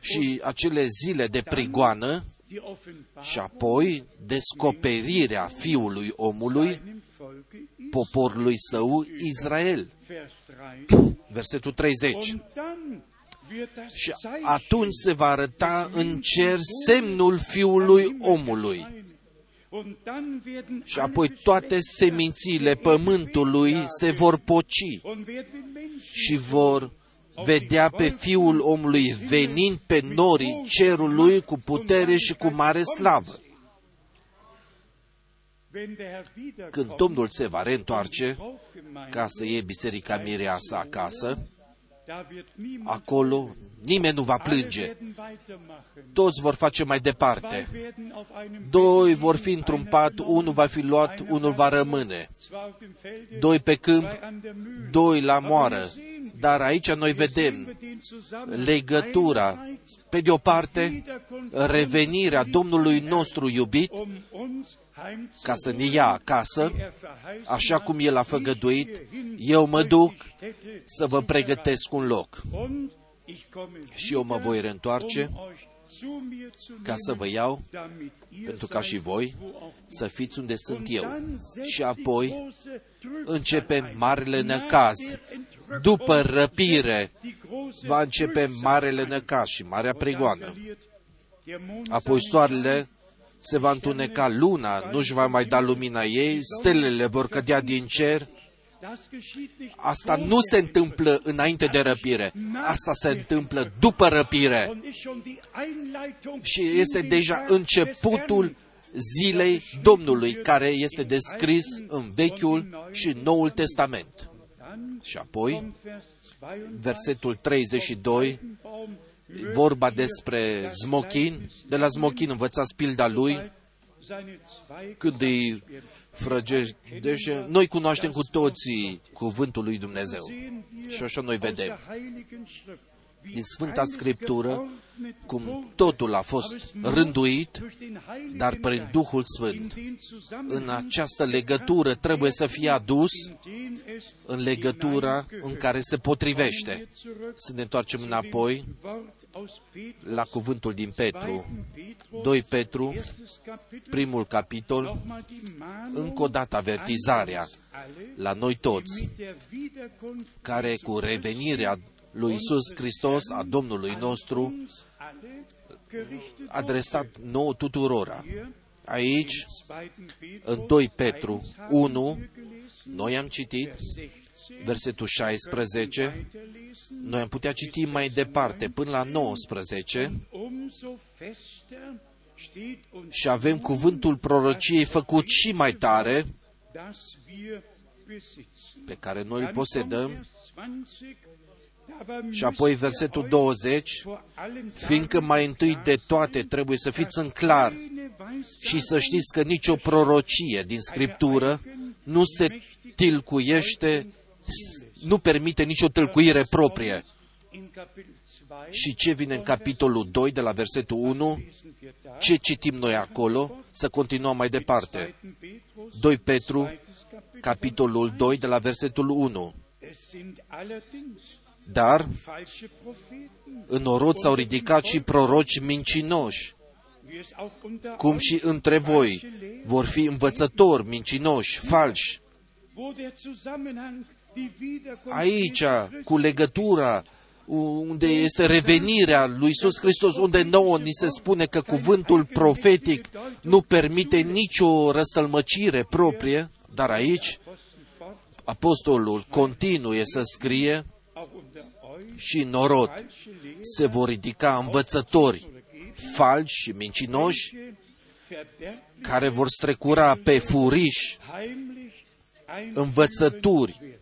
și acele zile de prigoană die Offenbarung și apoi descoperirea Fiului omului seinem Volke Israel. poporului său Israel. Vers 3. Versetul 30. Und dann wird das Și Zeichen atunci se va arăta în cer semnul Fiului omului. Und dann werden Și apoi toate semințiile pământului se vor poci und werden den Menschen și vor vedea pe Fiul omului venind pe norii cerului cu putere și cu mare slavă. wenn der Herr wiederkommt, Când Domnul se va reîntoarce Brautgemeinde, ca să iei biserica mireasa acasă, da wird niemand acolo nimeni nu va alle plânge. werden weitermachen. Toți vor face mai departe. Zwei werden auf einem Doi Feld vor liegen, fi într-un einer pat, genommen, unul va fi luat, einer unul va bleibt, rămâne. zwei auf dem Felde, Doi pe câmp, zwei an der Mühle. doi la Aber moară. wir sehen, Dar aici noi wir sehen vedem den Zusammenhang. legătura, Einerseits pe de o parte, Wiederkunft revenirea Domnului nostru iubit um uns heimzuholen, ca să ne ia acasă, wie er verheißen așa hat, cum El a ich făgăduit, gehe hin, eu mă euch duc die Städte să vă zu pregătesc un loc bereiten. Und ich komme și eu mă wieder, voi reîntoarce um euch zu mir zu ca să vă nehmen, iau damit ihr pentru ca și seid, voi wo auch ich să fiți unde sunt Und eu. dann setzt Și die apoi große Trübsal începe ein. marele Nach năcaz. der Entrückung După răpire die große va începe Trübsal marele ein. năcaz și marea Und dann prigoană. verliert der Mond Apoi seinen soarele se va întuneca, luna nu-și va mai da lumina ei, stelele vor cădea din cer. Das geschieht nicht Asta vor nu se der întâmplă înainte de răpire, asta se întâmplă după răpire Und ist schon die Einleitung și in este den deja Tag des începutul Herrn. zilei Domnului, care este descris în Vechiul și în Noul Testament. Dann Și apoi, kommt Vers 32, versetul 32, Baum, vorba despre Zmochin. De la Zmochin învățați pilda lui, seine Zweige când îi frăgește. Deci, noi cunoaștem cu toții cuvântul lui Dumnezeu. sehen wir Și așa noi aus vedem der Heiligen Schrift, wie din Sfânta alles Scriptură geordnet cum wurde, totul a fost rânduit, durch den Heiligen dar prin Geist, Duhul in Sfânt. den În Zusammenhang această legătură trebuie să fie adus in den es în legătura în hineingehört. care se potrivește. Kommen wir zurück Să ne întoarcem zu înapoi dem Wort aus Petrus, la cuvântul din Petru, 2. Petrus, 2 Petru, erstes Kapitel, primul capitol, nochmal die Mahnung încă o dată avertizarea an uns alle, la noi toți, mit der Wiederkunft care Jesu cu Christi revenirea lui Isus Hristos, a Domnului nostru, uns alle gerichtet adresat nouă tuturora. Hier Aici, im 2. Petrus în 2 Petru 1 haben 1, wir gelesen, noi am citit Vers 16, versetul 16, weiterlesen, noi am putea citi mai departe până la 19 umso fester steht uns și avem cuvântul prorociei făcut și mai tare, das wir besitzen. pe care noi îl Dann posedăm, și apoi müsst versetul ihr 20, vor allem fiindcă mai întâi de toate trebuie să fiți în clar și să știți că nicio prorocie din Scriptură nu se tilcuiește nu permite nicio tâlcuire proprie. In Kapitel 2 Și ce vine în capitolul 2 de la versetul 1, lesen wir da ce citim noi acolo, să continuăm mai departe. 2. Petrus, 2 Petru, zweites Kapitel. capitolul 2 de la versetul 1. Es sind allerdings Dar falsche Propheten, în orod s-au ridicat și proroci mincinoși, wie es auch unter cum și între voi vor fi învățători mincinoși, falși. wo der Zusammenhang, die Wiederkunft Aici, Jesu cu legătura unde este revenirea lui Iisus Hristos, unde nouă ni se spune că cuvântul profetic nu permite nicio răstălmăcire proprie, dar aici Apostel fort, apostolul continuă să scrie auch unter euch și norod falsche Lehrer, se vor ridica învățători falși și mincinoși verderbliche, care vor strecura pe furiș heimlich învățături,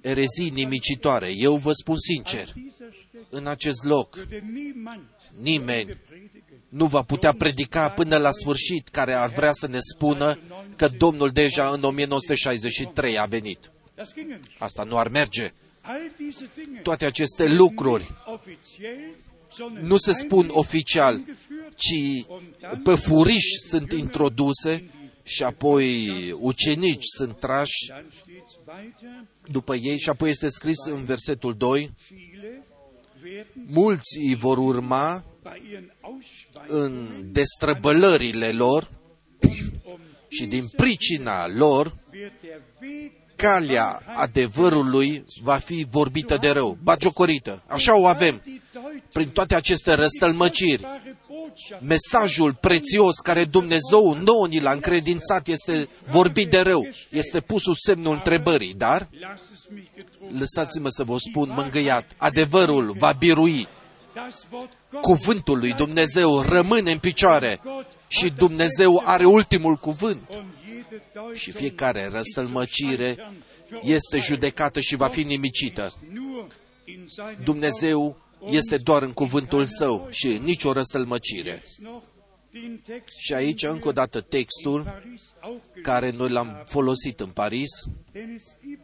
erezii nimicitoare. Eu vă spun sincer, dieser Stelle în acest loc würde niemand nimeni predigen. nu va putea predica până la sfârșit care ar vrea să ne spună că Domnul deja în 1963 a venit. Das ginge nicht. Asta nu ar merge. All diese Dinge Toate aceste lucruri offiziell, sondern nu se spun heimlich oficial, eingeführt ci pe furiș sunt introduse și apoi ucenici sunt trași. Dann steht weiter, după ei și apoi este scris în versetul 2, viele werden mulți îi vor urma bei ihren Ausschweifungen în destrăbălările lor um și din pricina lor wird der Weg calea adevărului va fi vorbită de rău, bagiocorită. Așa o avem die Deutung, prin toate aceste răstălmăciri. wahre Botschaft, Mesajul prețios care Dumnezeu nouă ni l-a încredințat este vorbit de rău, este pus sub semnul întrebării, dar lasst es mich getrost lăsați-mă să vă spun mângâiat, adevărul va birui, Das Wort Gottes cuvântul lui Dumnezeu rămâne în picioare și Dumnezeu are ultimul cuvânt und jede Deutung și fiecare răstălmăcire este judecată și va fi nimicită. nur in seinem Dumnezeu este doar în cuvântul său și în nicio răstălmăcire. Wort noch den Text Și aici încă o dată textul Paris auch gelesen, care noi l-am folosit în Paris, denn es gibt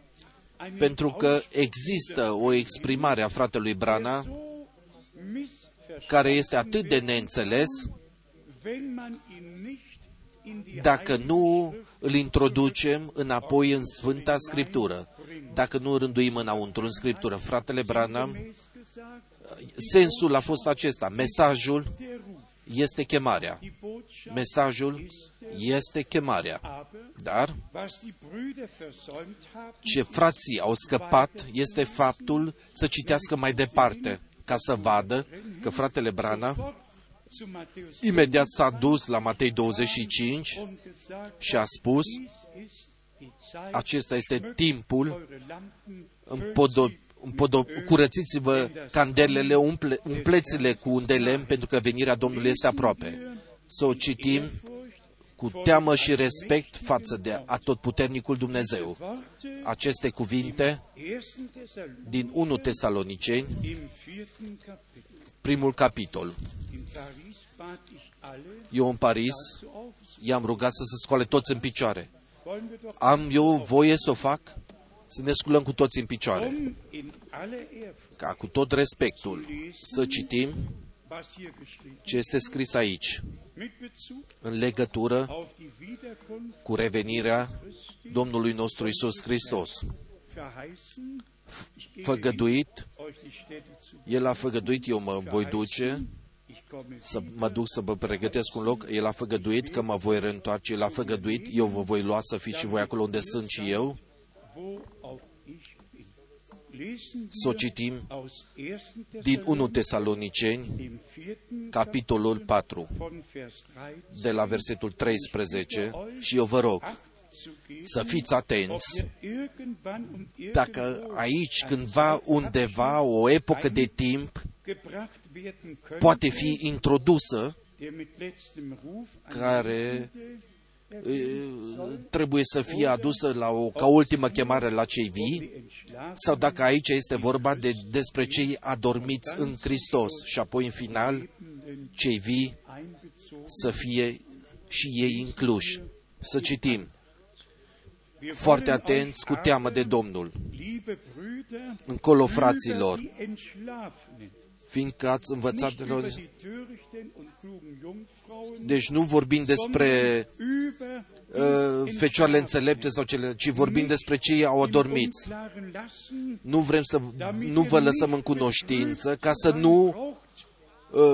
einen pentru că există o exprimare a fratelui Brana so missverstanden, care este atât de neînțeles wenn man ihn nicht in die dacă nu îl introducem înapoi în Sfânta Scriptură, dacă nu îl rânduim înăuntru în Scriptură. Fratele Branham, Gemäß gesagt, sensul a fost acesta. Mesajul der Ruf, este chemarea. die Botschaft, Mesajul este chemarea. aber Dar was die Brüder versäumt haben, ce frații au scăpat este faptul să citească mai departe, ca să vadă că fratele Brana fort zu Matthäus imediat s-a dus la Matei 25 und gesagt, și a spus, dies ist die Zeit, acesta este timpul, eure Lampen împodo, împodo, curățiți-vă candelele, umple, umpleți-le cu un de lemn, pentru că venirea Domnului este aproape. Să o citim cu teamă și respect față de atotputernicul Dumnezeu. Worte Aceste cuvinte 1. Thessalonicher din 1 Tesaloniceni, im vierten Kapitel. Primul capitol. In Paris bat ich alle Eu în Paris zu auf. i-am rugat să se scoale toți în picioare. Wollen wir doch Am eu voie să o fac? Să ne sculăm cu toți în picioare. um in aller Ehrfurcht, Ca cu tot respectul să citim was hier geschrieben ce este scris aici, mit Bezug în legătură auf die Wiederkunft cu revenirea Domnului nostru Isus Hristos. Verheißen. Ich gebe Făgăduit, euch die Städte zu. El a făgăduit, eu mă voi duce, Ich komme să mă duc să vă pregătesc un loc, El a făgăduit că mă voi reîntoarce, El a făgăduit, eu vă voi lua să fiți și voi acolo unde sunt și eu, wo auch ich bin. Lesen să o wir citim aus 1. din 1 Thessalonicher, Tesaloniceni, dem vierten capitolul 4, von Vers 13, de la versetul 13, și eu vă rog Acht zu geben, să fiți ob atenți ihr irgendwann und dacă irgendwo aici, ein cândva, undeva, o epocă de timp gebracht werden könnte, poate fi introdusă der mit letztem Ruf an care die Ende e, trebuie să fie adusă la o, ca ultimă chemare la cei vii, die entschlafen sau dacă aici este vorba de, despre cei adormiți în Hristos și apoi în final Lebenden cei vii einbezogen. să fie și ei incluși. Să citim. Foarte atenți, cu teamă de Domnul. liebe Brüder, Încolo, über fraților, die Entschlafenen, fiindcă ați învățat nicht de über lor. die törichten und klugen Jungfrauen, Deci nu vorbim despre sondern über uh, fecioarele înțelepte sau cele, ci vorbim despre cei au adormit. Unklaren lassen, Nu vrem să damit nu ihr vă lăsăm în nicht cunoștință betrübt ca să sein nu braucht,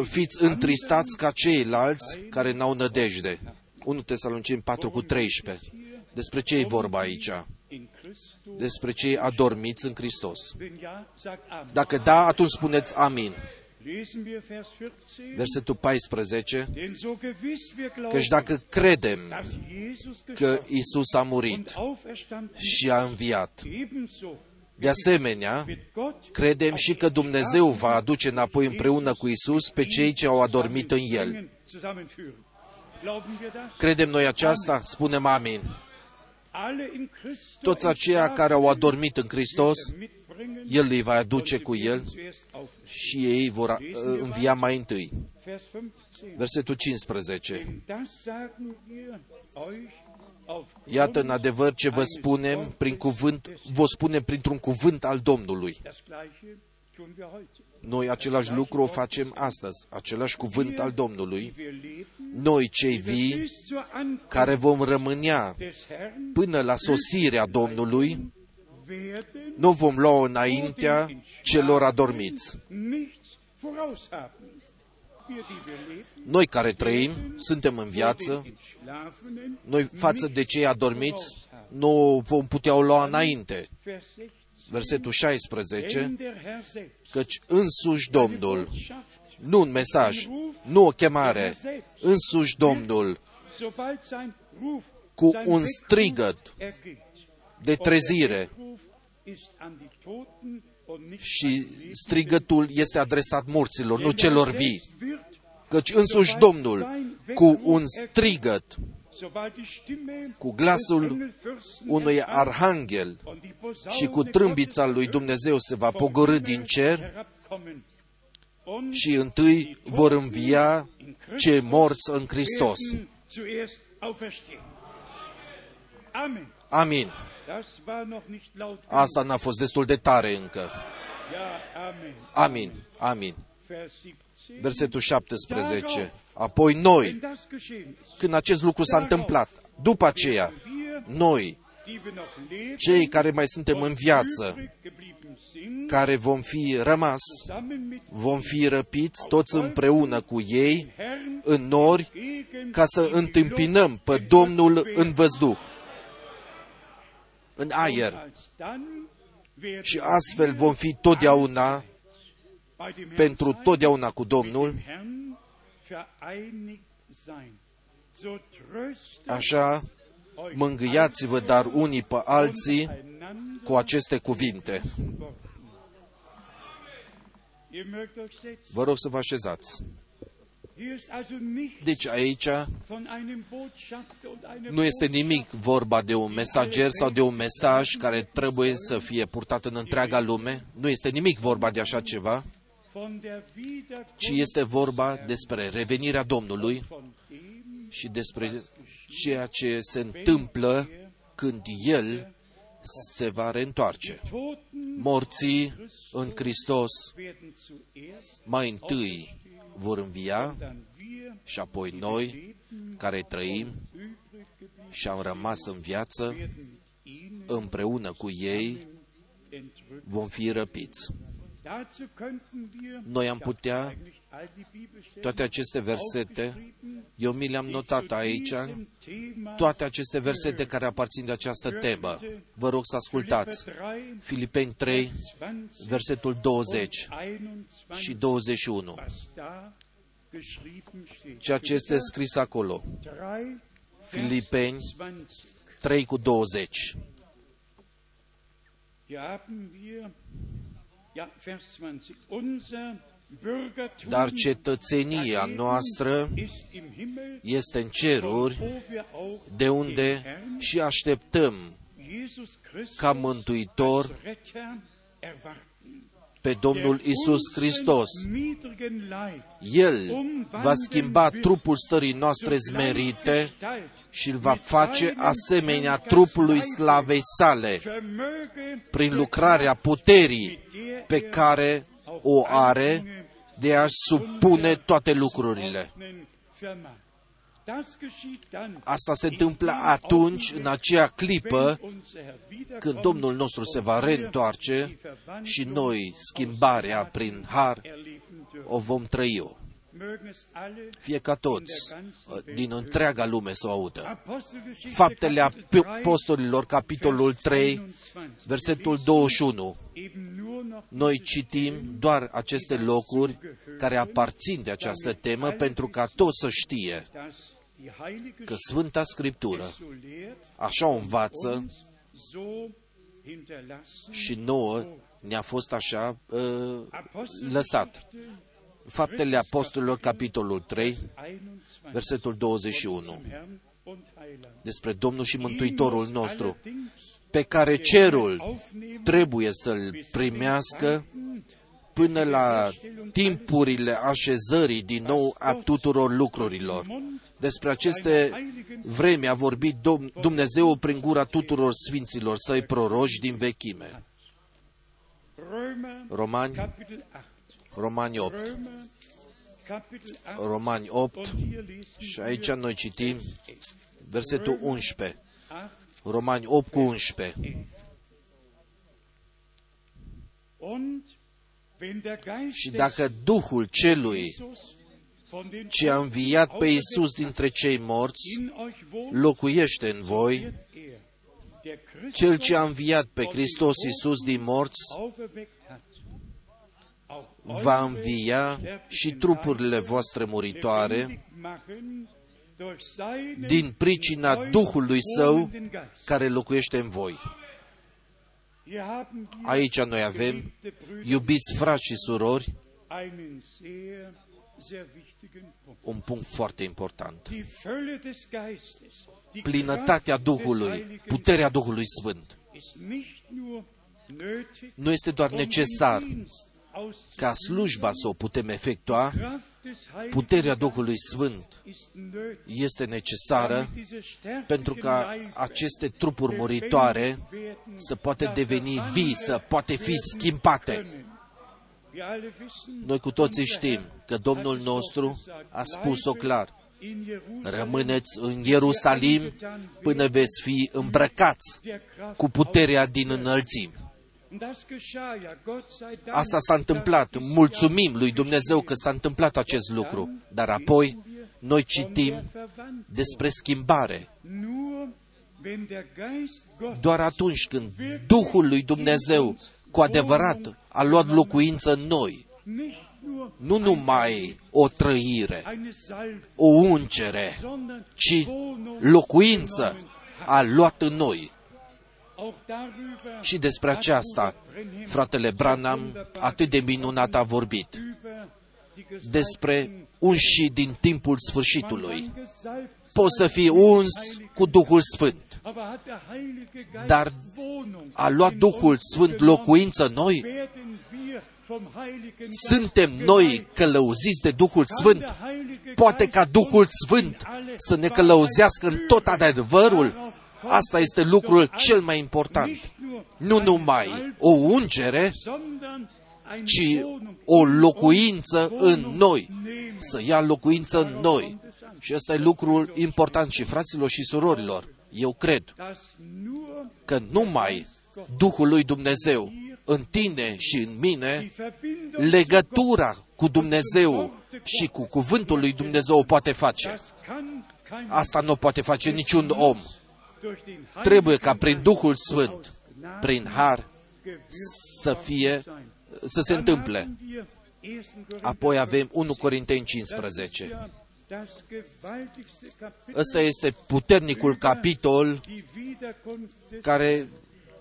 uh, fiți întristați ca ceilalți care n-au nădejde. 1 Tesaloniceni 4 cu 13. Despre ce e vorba aici? in Christus. Despre cei adormiți în Hristos. Wenn ja, sagt Amen. Dacă da, atunci spuneți amin. Lesen wir Vers 14. Versetul 14. Denn so gewiss wir glauben, Căci dacă credem dass Jesus că gestorben Isus a murit und auferstanden și a înviat, ebenso de asemenea, wird Gott credem și că Dumnezeu va aduce înapoi împreună cu Isus pe cei ce au adormit în El. zusammenführen. Glauben wir das? Credem noi aceasta? Spunem amin. Alle in Christus Toți aceia care au adormit în Hristos, mitbringen El îi va aduce und cu sie werden El zuerst auferstehen. și ei vor uh, învia mai întâi. Vers 15. Versetul 15. Denn das sagen wir euch auf Iată, în adevăr, ce vă spunem prin cuvânt, vă spunem printr-un cuvânt al Domnului. Das Gleiche tun wir heute. Noi același lucru o facem astăzi, același cuvânt al Domnului. Wir leben Noi, cei vii, bis zur Ankunft care vom rămânea des Herrn până la sosirea Domnului, werden nu vom lua înaintea celor adormiți. nichts voraushaben. Wir, die wir leben, Noi care trăim, suntem în viață, den Entschlafenen, noi față de cei adormiți, nu vom putea o lua înainte. Vers 16. Versetul 16, Denn der Herr selbst, căci însuși Domnul, Botschaft, nu un mesaj, nu o chemare, însuși Domnul, sobald sein Ruf, cu sein un Weckruf strigăt ergeht. de trezire Und der Weckruf ist an die Toten und nicht și an die Lebenden. strigătul este adresat morților, nu Denn der celor Herr vii. selbst wird, Căci însuși Domnul, cu un strigăt, sobald die Stimme cu glasul des Engelfürsten unui ertönt arhanghel und die Posaune și cu trâmbița lui Dumnezeu se va pogorâ din cer herabkommen. Und și întâi vor învia cei morți în Hristos. werden zuerst auferstehen. Amen. Amin. Das war noch nicht laut. Asta n-a fost destul de tare încă. Ja, Amen. Amin. Amin. Vers 17. Versetul 17. Apoi noi, Wenn das geschehen ist, când acest lucru s-a întâmplat, după aceea, wir, noi, die wir noch leben, cei care mai suntem în viață, übrig geblieben sind, care vom fi rămas, zusammen mit vom fi răpiți toți împreună cu ei Herrn în nori gegen ca să întâmpinăm pe Domnul în văzduh, în aer. Alsdann werden Și astfel vom fi totdeauna, bei dem Herrn pentru sein, totdeauna cu dem Domnul, Herrn vereinigt sein. So tröstet așa euch mângâiați-vă dar unii pe alții einander cu aceste cuvinte. Worten. Ihr mögt euch setzen. Vă rog să vă așezați. Hier ist also nicht Deci aici von einem Botschafter und einer nu este nimic vorba de un mesager sau de un mesaj care trebuie să fie purtat în întreaga lume. Nu este nimic vorba de așa ceva, von der Wiederkunft ci este vorba despre revenirea Domnului von dem, și despre ceea ce se întâmplă când El se va reîntoarce. Toten Morții în Hristos werden zuerst, mai întâi vor învia dann wir, și apoi noi, care trăim übrig geblieben, și am rămas în viață, werden mit ihnen împreună cu ei entrückt. vom fi răpiți. Dazu könnten wir Noi am putea eigentlich all die Bibelstellen toate aceste versete, aufgeschrieben, eu mi le-am die notat zu aici, diesem Thema toate aceste versete care aparțin de această temă. Vă rog să ascultați. Philipper 3, Filipeni 3, 20 versetul 20 und 21, și 21. was da geschrieben steht. Ceea ce este scris acolo. 3, Filipeni Vers 20. 3 cu 20. Dar cetățenia noastră ist im Himmel, este în von ceruri, wo wir auch de den unde Herrn, și așteptăm Jesus Christus ca mântuitor als Retter erwarten. Pe Domnul Isus Hristos. Niedrigen Leib El va schimba trupul stării noastre zmerite și îl va face asemenea trupului slavei sale, vermöge prin lucrarea puterii pe care o are de a supune toate lucrurile. Asta se întâmplă atunci, în acea clipă, wenn unser Herr wiederkommt când Domnul nostru se va reîntoarce și noi schimbarea prin har erleben dürfen. o vom trăi-o. Mögen es alle Fie ca toți din întreaga lume să o audă. Apostelgeschichte Faptele Kapitel 3, Apostolilor, capitolul 3, versetul 21. eben nur noch Noi citim doar aceste locuri care aparțin de această temă pentru ca toți să știe dass die Heilige că Sfânta Scriptură so lehrt, așa o învață uns so hinterlassen. și nouă ne-a fost așa uh, Apostelgeschichte lăsat. Faptele Apostolilor, capitolul 3, 21. versetul 21, Zum Herrn und Heiland. despre Domnul și Mântuitorul Ihn muss nostru, allerdings pe care cerul aufnehmen trebuie să-l primească până la timpurile așezării din nou a tuturor lucrurilor. Despre aceste vreme a vorbit Dom- Dumnezeu prin gura tuturor sfinților săi proroși din vechime. Römer Romani, Kapitel 8. Romani 8, Römer Kapitel 8. Romani 8 Und hier lesen și wir aici noi citim versetul 11, 8. Romani 8 cu 11. Und wenn der Geist Și des dacă Duhul celui Jesus von den ce a înviat pe Iisus dintre cei morți in euch wohnt, locuiește în voi, wird er, der Cel ce a Christus înviat pe Hristos Iisus din morți auferweckt hat, auch va eure învia și trupurile voastre muritoare lebendig machen durch seinen din pricina in euch Duhului Său wohnenden Geist. care locuiește în voi. Hier haben wir, Aici noi avem, geliebte Brüder, iubiți frați și surori, einen sehr, sehr wichtigen Punkt. un punct foarte important. Die Fülle des Geistes, die Plinătatea Kraft des Duhului, Heiligen puterea Duhului Sfânt, ist nicht nur nötig, nu este doar um den necesar Dienst ca auszuüben. slujba să o putem efectua, Kraft des Heiligen puterea Duhului Sfânt ist nötig, este necesară damit diese sterbligen pentru ca Leiber aceste trupuri muritoare lebendig werden, să poate dass deveni vii, să verwandelt poate fi werden schimbate. können. Wir alle wissen, Noi cu toții unser știm Herr că Domnul hat es doch nostru gesagt, a spus-o "Bleibe clar. in Jerusalem, Rămâneți în Ierusalim până veți fi îmbrăcați der Kraft cu puterea din înălțimi. Und das geschah ja, Gott sei Dank, Asta s-a întâmplat. Mulțumim lui Dumnezeu că s-a întâmplat acest lucru. Dar apoi noi citim despre schimbare. Nur wenn der Geist Gott Doar atunci când Duhul lui Dumnezeu cu adevărat a luat locuință în noi, nicht nur nu numai o trăire, eine Salbe, o ungere, sondern ci Wohnung locuință genommen hat. a luat în noi. Auch darüber Și despre aceasta, fratele Branham atât de minunat a vorbit, über die despre unși din timpul sfârșitului. Man kann gesalbt Poți să fii uns cu Duhul Sfânt, aber hat der Heilige Geist dar Wohnung a luat in Duhul uns Sfânt genommen, locuință în noi? werden wir vom Heiligen Geist Suntem noi geleitet. călăuziți de Duhul Kann Sfânt? der Heilige Poate Geist ca Duhul uns Sfânt in alle să ne călăuzească în tot adevărul? Asta este lucrul cel mai important. Nu numai o ungere, sondern eine ci Wohnung o in locuință uns, în Wohnung noi, nehmen. să ia locuință în noi. Și ăsta e lucrul important și fraților și surorilor. Eu cred dass nur că numai Duhul lui Dumnezeu în tine și în mine, die Verbindung legătura cu Dumnezeu și cu cuvântul lui Dumnezeu o poate face. das kann kein Asta nu o poate face niciun om. Durch den Trebuie ca Heiligen prin Geist Duhul Sfânt, aus Gnade prin har, gewirkt să fie, sein. să se Dann întâmple. haben wir 1. Korinther Apoi avem 1 15. Corinteni Das ist 15. ja das gewaltigste Kapitel Ăsta este puternicul capitol die Wiederkunft des care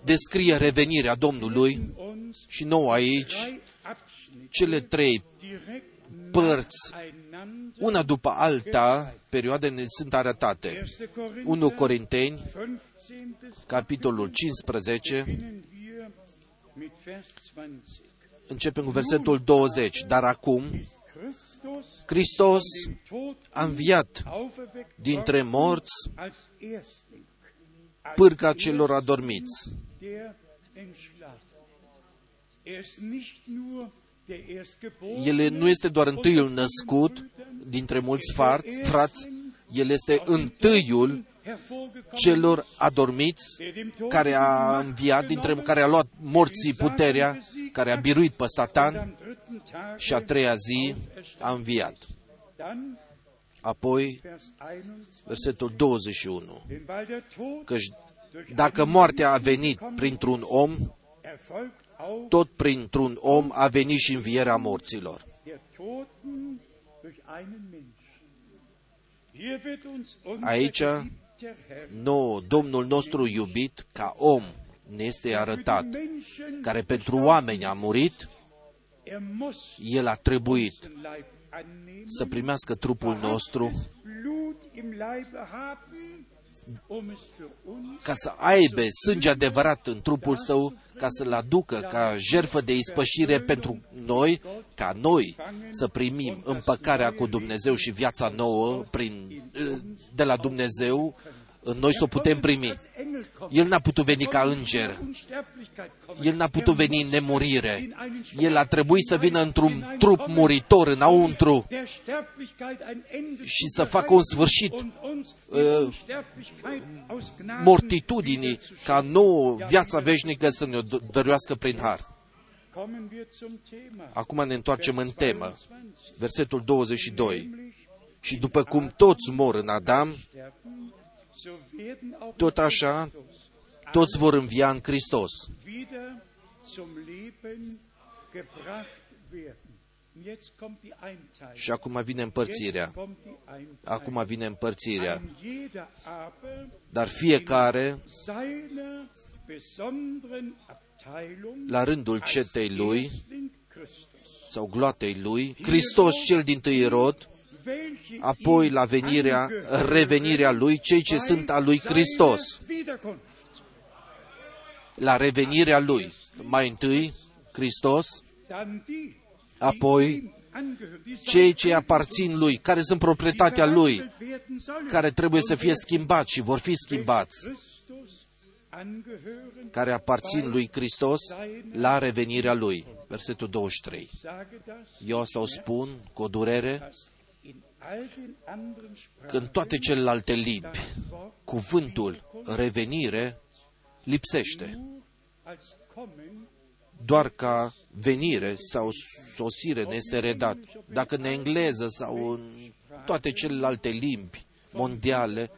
descrie revenirea Domnului uns și nou aici drei Abschnitte cele trei direkt părți, nacheinander. Una după alta, perioade ne sunt arătate. 1. 1 Corinteni, 15. capitolul 15, beginnen wir mit Vers 20. Începem cu versetul 20. Dar acum Christus Hristos dem Tod a înviat auferweckt dintre worden morți als Erstling, als pârga celor adormiți. Der Entschlafenen. Er ist nicht nur der El nu este doar întâiul născut dintre mulți far- frați, el este întâiul celor adormiți, care a înviat, dintre care a luat morții puterea, care a biruit pe Satan și a treia zi a înviat. Apoi, versetul 21, că dacă moartea a venit printr-un om, tot printr-un om a venit și învierea morților. Aici, nouă, Domnul nostru iubit, ca om, ne este arătat, care pentru oameni a murit, el a trebuit să primească trupul nostru ca să aibă sânge adevărat în trupul său, ca să-l aducă ca jertfă de ispășire pentru noi, ca noi să primim împăcarea cu Dumnezeu și viața nouă prin, de la Dumnezeu, noi să o putem primi. El n-a putut veni ca înger. El n-a putut veni în nemurire. El a trebuit să vină într-un trup muritor înăuntru și să facă un sfârșit uh, mortitudinii ca nouă viața veșnică să ne dăruiască prin har. Acum ne întoarcem în temă. Versetul 22. Și după cum toți mor în Adam, tot așa, toți vor învia în Hristos. Și acum vine împărțirea. Acum vine împărțirea. Dar fiecare, la rândul cetei lui, sau gloatei lui, Hristos cel din tâi rod, apoi la venirea, revenirea lui, cei ce sunt a lui Hristos. La revenirea lui, mai întâi Hristos, apoi cei ce aparțin lui, care sunt proprietatea lui, care trebuie să fie schimbați și vor fi schimbați, care aparțin lui Hristos la revenirea lui. Versetul 23. Eu asta o spun cu o durere, că în toate celelalte limbi, cuvântul revenire lipsește. Doar ca venire sau sosire ne este redat. Dacă în engleză sau în toate celelalte limbi mondiale,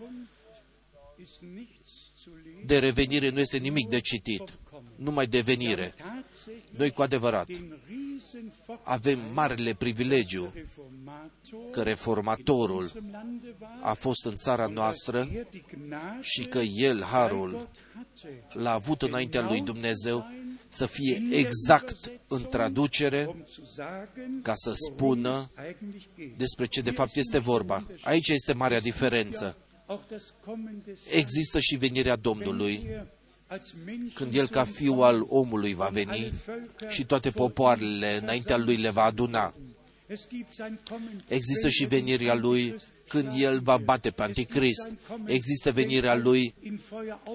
de revenire nu este nimic de citit, numai de venire. Noi cu adevărat avem marele privilegiu că reformatorul a fost în țara noastră și că el, Harul, l-a avut înaintea lui Dumnezeu să fie exact în traducere ca să spună despre ce de fapt este vorba. Aici este marea diferență. Există și venirea Domnului când El ca fiu al omului va veni și toate popoarele înaintea Lui le va aduna. Există și venirea Lui când El va bate pe Anticrist. Există venirea Lui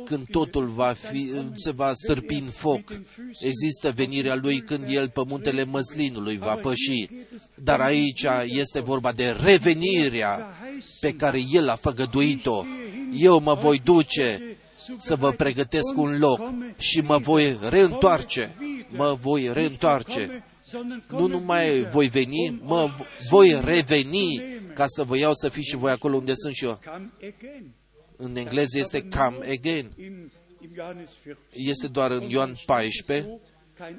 când totul va fi, se va stârpi în foc. Există venirea Lui când El pe muntele măslinului va păși. Dar aici este vorba de revenirea pe care El a făgăduit-o. Eu mă voi duce să vă pregătesc un loc și mă voi reîntoarce, mă voi reîntoarce. Nu numai voi veni, mă voi reveni ca să vă iau să fiți și voi acolo unde sunt și eu. În engleză este come again. Este doar în Ioan 14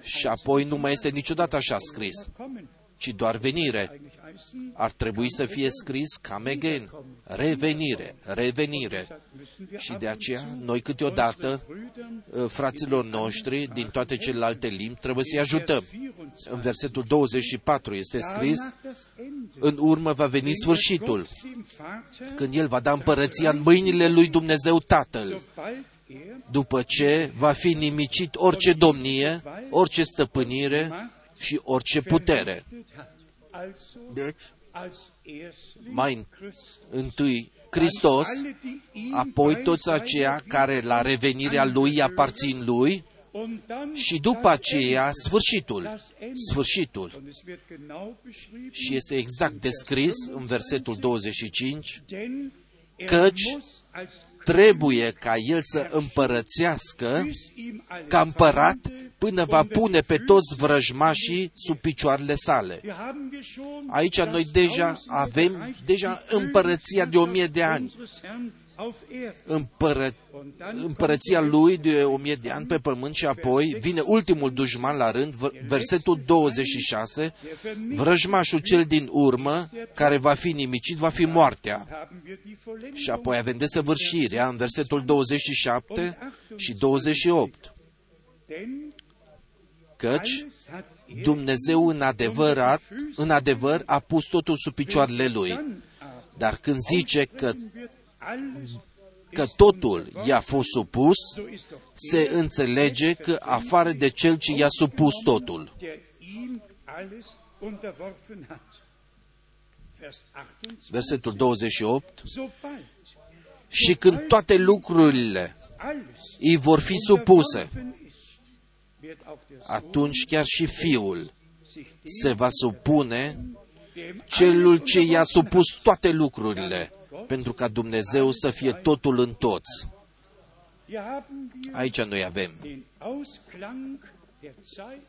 și apoi nu mai este niciodată așa scris, ci doar venire. Ar trebui să fie scris come again, revenire, revenire. Și de aceea, noi câteodată, fraților noștri din toate celelalte limbi, trebuie să-i ajutăm. În versetul 24 este scris, în urmă va veni sfârșitul, când El va da împărăția în mâinile lui Dumnezeu Tatăl, după ce va fi nimicit orice domnie, orice stăpânire și orice putere. Also Deci, als Erstling mai Christus. întâi Hristos, Alle, die ihm apoi bei toți seiner aceia care la revenirea Lui aparțin Lui Und dann și după das aceea Ende. sfârșitul. Das Ende. Sfârșitul. Und es wird genau beschrieben, Și este exact descris în versetul 25 denn er Căci muss als trebuie ca el să împărățească bis ihm alle ca împărat Feinde până va unter pune die pe Füße toți vrăjmașii sub picioarele sale. Wir haben wir schon Aici das noi deja Tausende avem Reich, deja die împărăția de o mie de ani. Unseres Herrn auf Erden. Împără, Und dann împărăția lui de o mie de ani pe pământ și apoi vine ultimul dușman la rând, v- versetul 26, vrăjmașul cel din urmă, care va fi nimicit, va fi moartea. haben wir die Vollendung. Și apoi avem desăvârșirea în versetul 27 și 28. Denn Căci alles hat er Dumnezeu în adevărat, în adevăr a pus totul sub picioarele lui. dann aber Dar când zice că, wird alles că totul i-a fost supus, so ist doch se înțelege că afară de cel ce i-a supus totul. der ihm alles unterworfen hat. Vers 28. Versetul 28. Sobald Și când toate lucrurile alles îi vor fi supuse, unterworfen ist, wird auch der Sohn atunci chiar și Fiul sich se va supune dem celul alles ce i-a unterworfen supus toate lucrurile, pentru ca Dumnezeu să fie totul în toți. hat. Hier haben wir Aici noi avem den Ausklang der Zeit,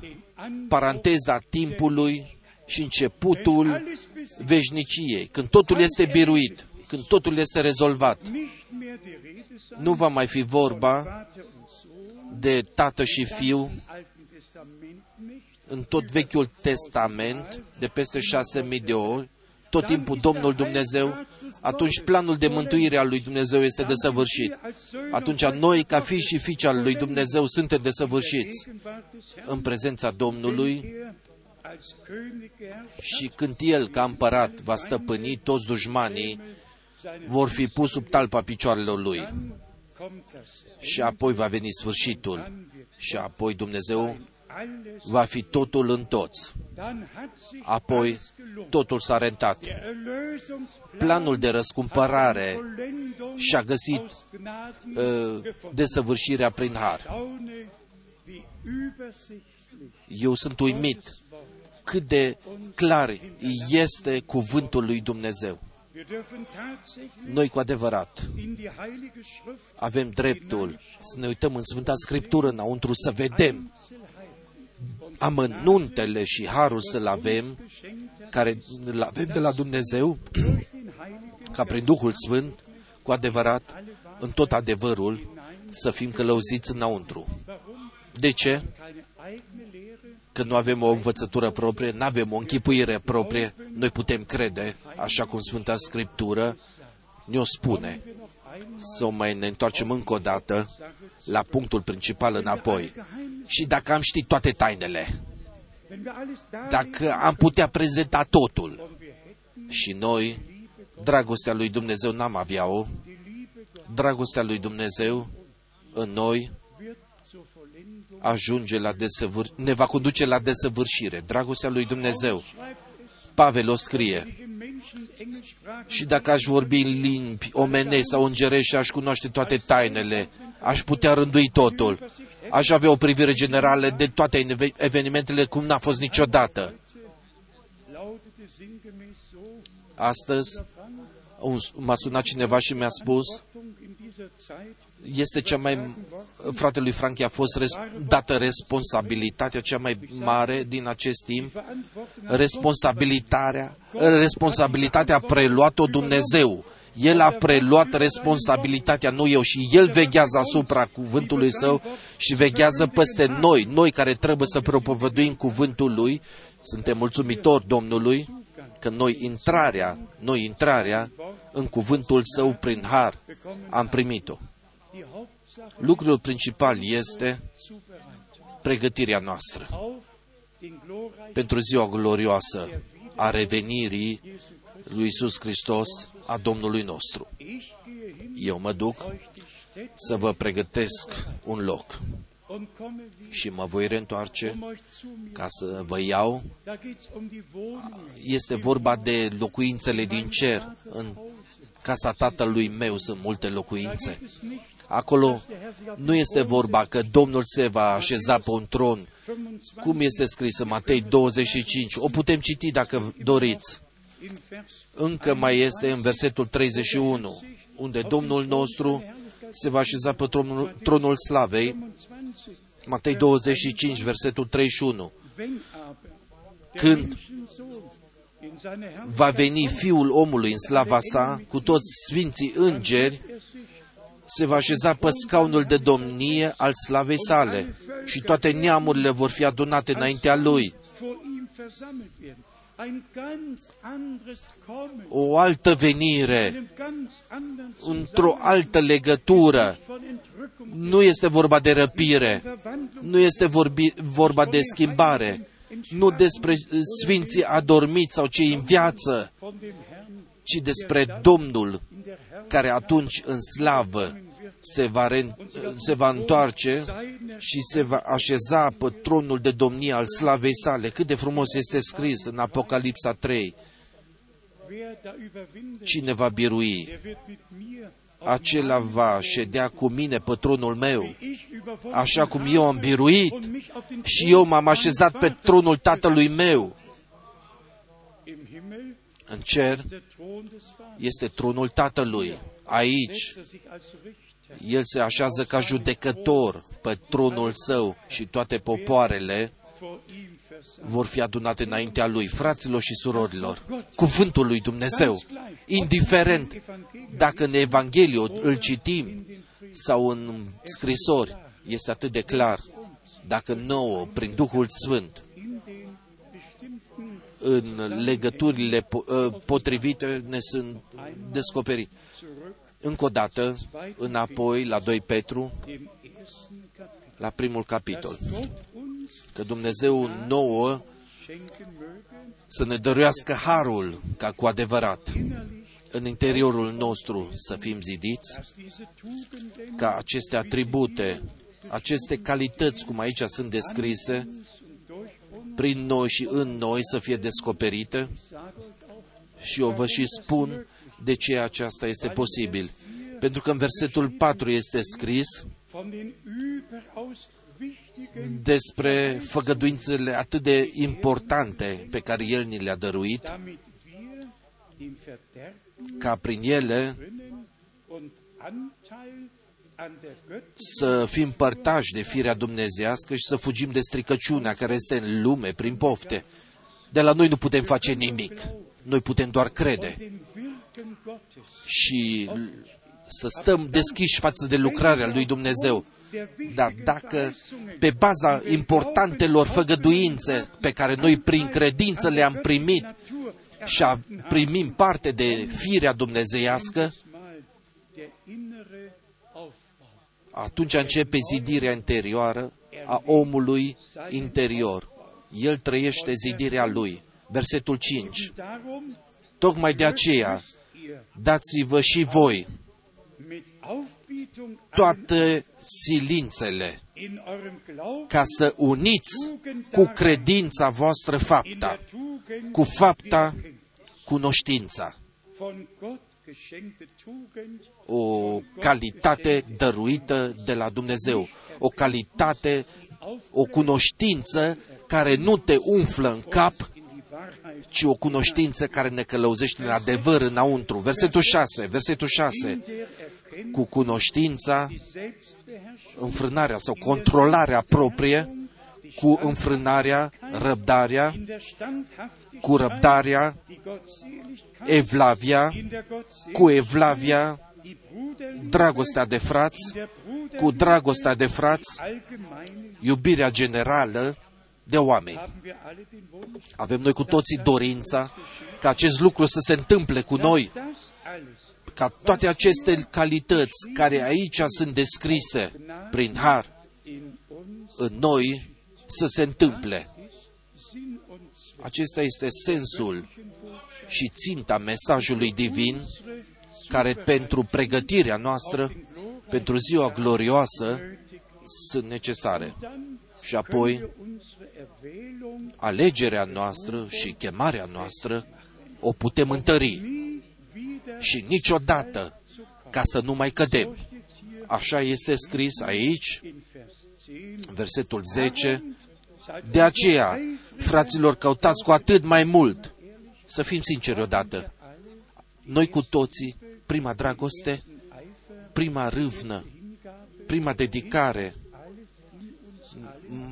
den Anbruch paranteza timpului și începutul alles besiegt, veșniciei, când totul este biruit, când totul este rezolvat. nicht mehr die Rede sein Nu va mai fi vorba Vater und Sohn, de tată și fiu im Alten Testament nicht, în tot Vechiul Testament, de peste șase mii de ori, tot timpul Domnul Dumnezeu, atunci planul de mântuire al lui Dumnezeu este desăvârșit. Atunci noi, ca fii și fiice al lui Dumnezeu, suntem desăvârșiți în prezența Domnului er als König geherrscht, și când El, ca împărat, va stăpâni, toți dușmanii seine vor fi pus sub talpa picioarelor Lui. Dann kommt das Și apoi va veni sfârșitul. Dann wird Și apoi Dumnezeu alles, va fi totul în toți. dann hat sich Apoi alles gelohnt. totul s-a rentat. Der Erlösungsplan Planul de răscumpărare Vollendung și-a găsit aus Gnaden uh, gefunden. desăvârșirea prin har. Staune, wie übersichtlich Eu sunt uimit das Wort. cât de clar este cuvântul lui Dumnezeu. Wir dürfen tatsächlich Noi cu adevărat in die Heilige Schrift avem dreptul să ne uităm în Sfânta Scriptură înăuntru să vedem amănuntele și harul să-l avem, beschenkt care îl avem de la Dumnezeu, durch den Heiligen ca prin Duhul Sfânt, cu adevărat, în tot adevărul, să fim călăuziți înăuntru. De ce? keine eigene Lehre, Că nu avem o învățătură proprie, nu avem o închipuire proprie, noi putem crede, așa cum Sfânta Scriptură ne-o spune. Să o mai ne întoarcem încă o dată la punctul principal înapoi. Și dacă am ști toate tainele, wenn wir alles da dacă am putea prezenta totul și noi, dragostea lui Dumnezeu n-am avea-o, dragostea lui Dumnezeu în noi wird zur Vollendung ajunge la desăvâr... ne va conduce la desăvârșire. Dragostea lui Dumnezeu. schreibt es Pavel o scrie. im Menschen Engelsprache Și dacă aș vorbi în limbi omenești sau îngerești și aș cunoaște toate tainele, aș putea rândui totul. Aș avea o privire generală de toate eve- evenimentele cum n-a fost niciodată. lautete sinngemäß so, Astăzi un- m-a sunat cineva și mi-a spus Achtung in dieser Zeit este cea mai fratelui Franchi a fost res, dată responsabilitatea cea mai mare din acest timp, Verantwortung responsabilitatea, responsabilitatea a preluat-o Dumnezeu. El a preluat responsabilitatea, nu eu, și El veghează asupra cuvântului Său și veghează peste noi, noi care trebuie să propovăduim cuvântul Lui. Suntem mulțumitori Domnului că noi intrarea, noi intrarea în cuvântul Său prin har am primit-o. die Hauptsache Lucrul principal este zubereitet pregătirea noastră auf den glorreichen pentru ziua glorioasă a revenirii lui Isus Hristos, a Domnului nostru. Ich gehe hin, Eu mă duc euch die Städte să vă pregătesc un loc. und komme wieder, și mă voi reîntoarce um euch zu mir. ca să vă iau. Da geht's um die Wohnungen. Este vorba de locuințele din cer. În casa tatălui meu sunt multe locuințe. Es nicht Acolo nu este vorba că Domnul se va așeza pe un tron, 25 cum este scris în Matei 25. O putem citi dacă doriți. In Vers Încă mai este în versetul 31, unde Domnul nostru se va așeza pe tronul, tronul slavei, 25. Matei 25, versetul 31. Wenn aber der Când Menschensohn in seine va Herrlichkeit veni Fiul omului în slava sa, cu toți sfinții îngeri, er sich se va așeza pe scaunul de domnie al slavei sale și toate neamurile vor fi adunate înaintea lui. Vor ihm versammelt werden. Ein ganz anderes Kommen, O altă venire, einem ganz anderen într-o altă legătură. von Entrückung, Nu este vorba de răpire, Verwandlung, nu este vorbi, vorba de schimbare, nu despre sfinții adormiți sau cei în viață, von dem Herrn ci despre Domnul in der Herrlichkeit care atunci în slavă se va, re, se va întoarce seiner și se va așeza pe tronul de domnie al slavei sale. Cât de frumos este scris în Apocalipsa 3. Wer da überwindet, Cine va birui? der wird mit mir Acela va ședea cu mine pe tronul meu. ich überwunden Așa cum eu am biruit und mich auf den și Thron eu m-am meines așezat pe Vaters tronul tatălui meu. Im Himmel În cer der Thron des Vaters. este tronul tatălui. Aici Setzt er sich als Richter el se așează ca judecător pe tronul său și toate popoarele vor ihm versammelt. vor fi adunate înaintea lui, fraților și surorilor. Cuvântul lui Dumnezeu, indiferent dacă în Evanghelie îl citim sau în scrisori, este atât de clar. Dacă nouă, prin Duhul Sfânt, In den bestimmten în legăturile po- ă, potrivite ne sunt descoperite. Zurück Încă o dată, înapoi la 2 Petru, dem ersten Kapitel. la primul capitol. Gott uns Că Dumnezeu nouă schenken möge, să ne dăruiască harul ca cu adevărat innerlich, în interiorul nostru să fim zidiți, dass diese Tugenden ca aceste atribute, aceste calități, cum aici sunt descrise, uns und durch uns, prin noi și în noi să fie descoperite sage euch auch, și eu vă și spun de ce aceasta este posibil. Pentru că în versetul 4 este scris von den überaus wichtigen, despre făgăduințele atât de importante pe care El ni le-a dăruit, damit wir im Verderben ca prin ele drinnen und Anteil an der Götter să fim părtași de firea dumnezească și să fugim de stricăciunea care este în lume prin pofte. De la noi nu putem face nimic. Noi putem doar crede den Wirken Gottes. Și să stăm deschiși față de lucrarea lui Dumnezeu. Der Dar dacă pe baza importantelor făgăduințe pe care noi prin credință le-am primit Natur și a, primim parte de firea dumnezeiască, mal der innere Aufbau. atunci începe zidirea interioară a omului interior. El trăiește zidirea lui. Versetul 5. Darum Tocmai de aceea, ihr dați-vă și voi mit Aufbietung allen toate silințele in eurem Glauben ca să uniți cu credința voastră in fapta, der Tugend cu fapta wirken. cunoștința, von Gott geschenkte Tugend o calitate dăruită de la Dumnezeu, o calitate, o cunoștință care nu te umflă în cap, in die Wahrheit ci o cunoștință care ne călăuzește în adevăr înăuntru. Versetul 6, versetul 6, in der Erkenntnis cu cunoștința, die Selbstbeherrschung, înfrânarea sau controlarea proprie, cu înfrânarea, răbdarea, in der Standhaftigkeit, cu răbdarea, die Gottseligkeit, evlavia, in der Gottseligkeit, cu evlavia, die Bruderliebe, dragostea de frați, in der Bruderliebe, cu dragostea de frați, allgemeine iubirea generală de oameni. haben wir alle den Wunsch, Avem noi cu toții dorința ca acest lucru să se întâmple cu noi, das alles ca toate aceste calități care aici sunt descrise prin har in uns în noi să se întâmple. ist Sinn und Zweck Acesta este sensul și ținta mesajului divin care pentru pregătirea noastră, pentru ziua glorioasă, sunt necesare. Dann Și apoi, wir unsere Erwählung alegerea noastră și chemarea noastră o putem întări nie wieder și niciodată ca să nu mai cădem. steht hier Așa este scris aici, in Vers 10. versetul 10, Seid De aceea, fraților, căutați cu atât mai mult. Să fim sinceri odată. Noi cu toții, prima dragoste, prima râvnă, prima dedicare,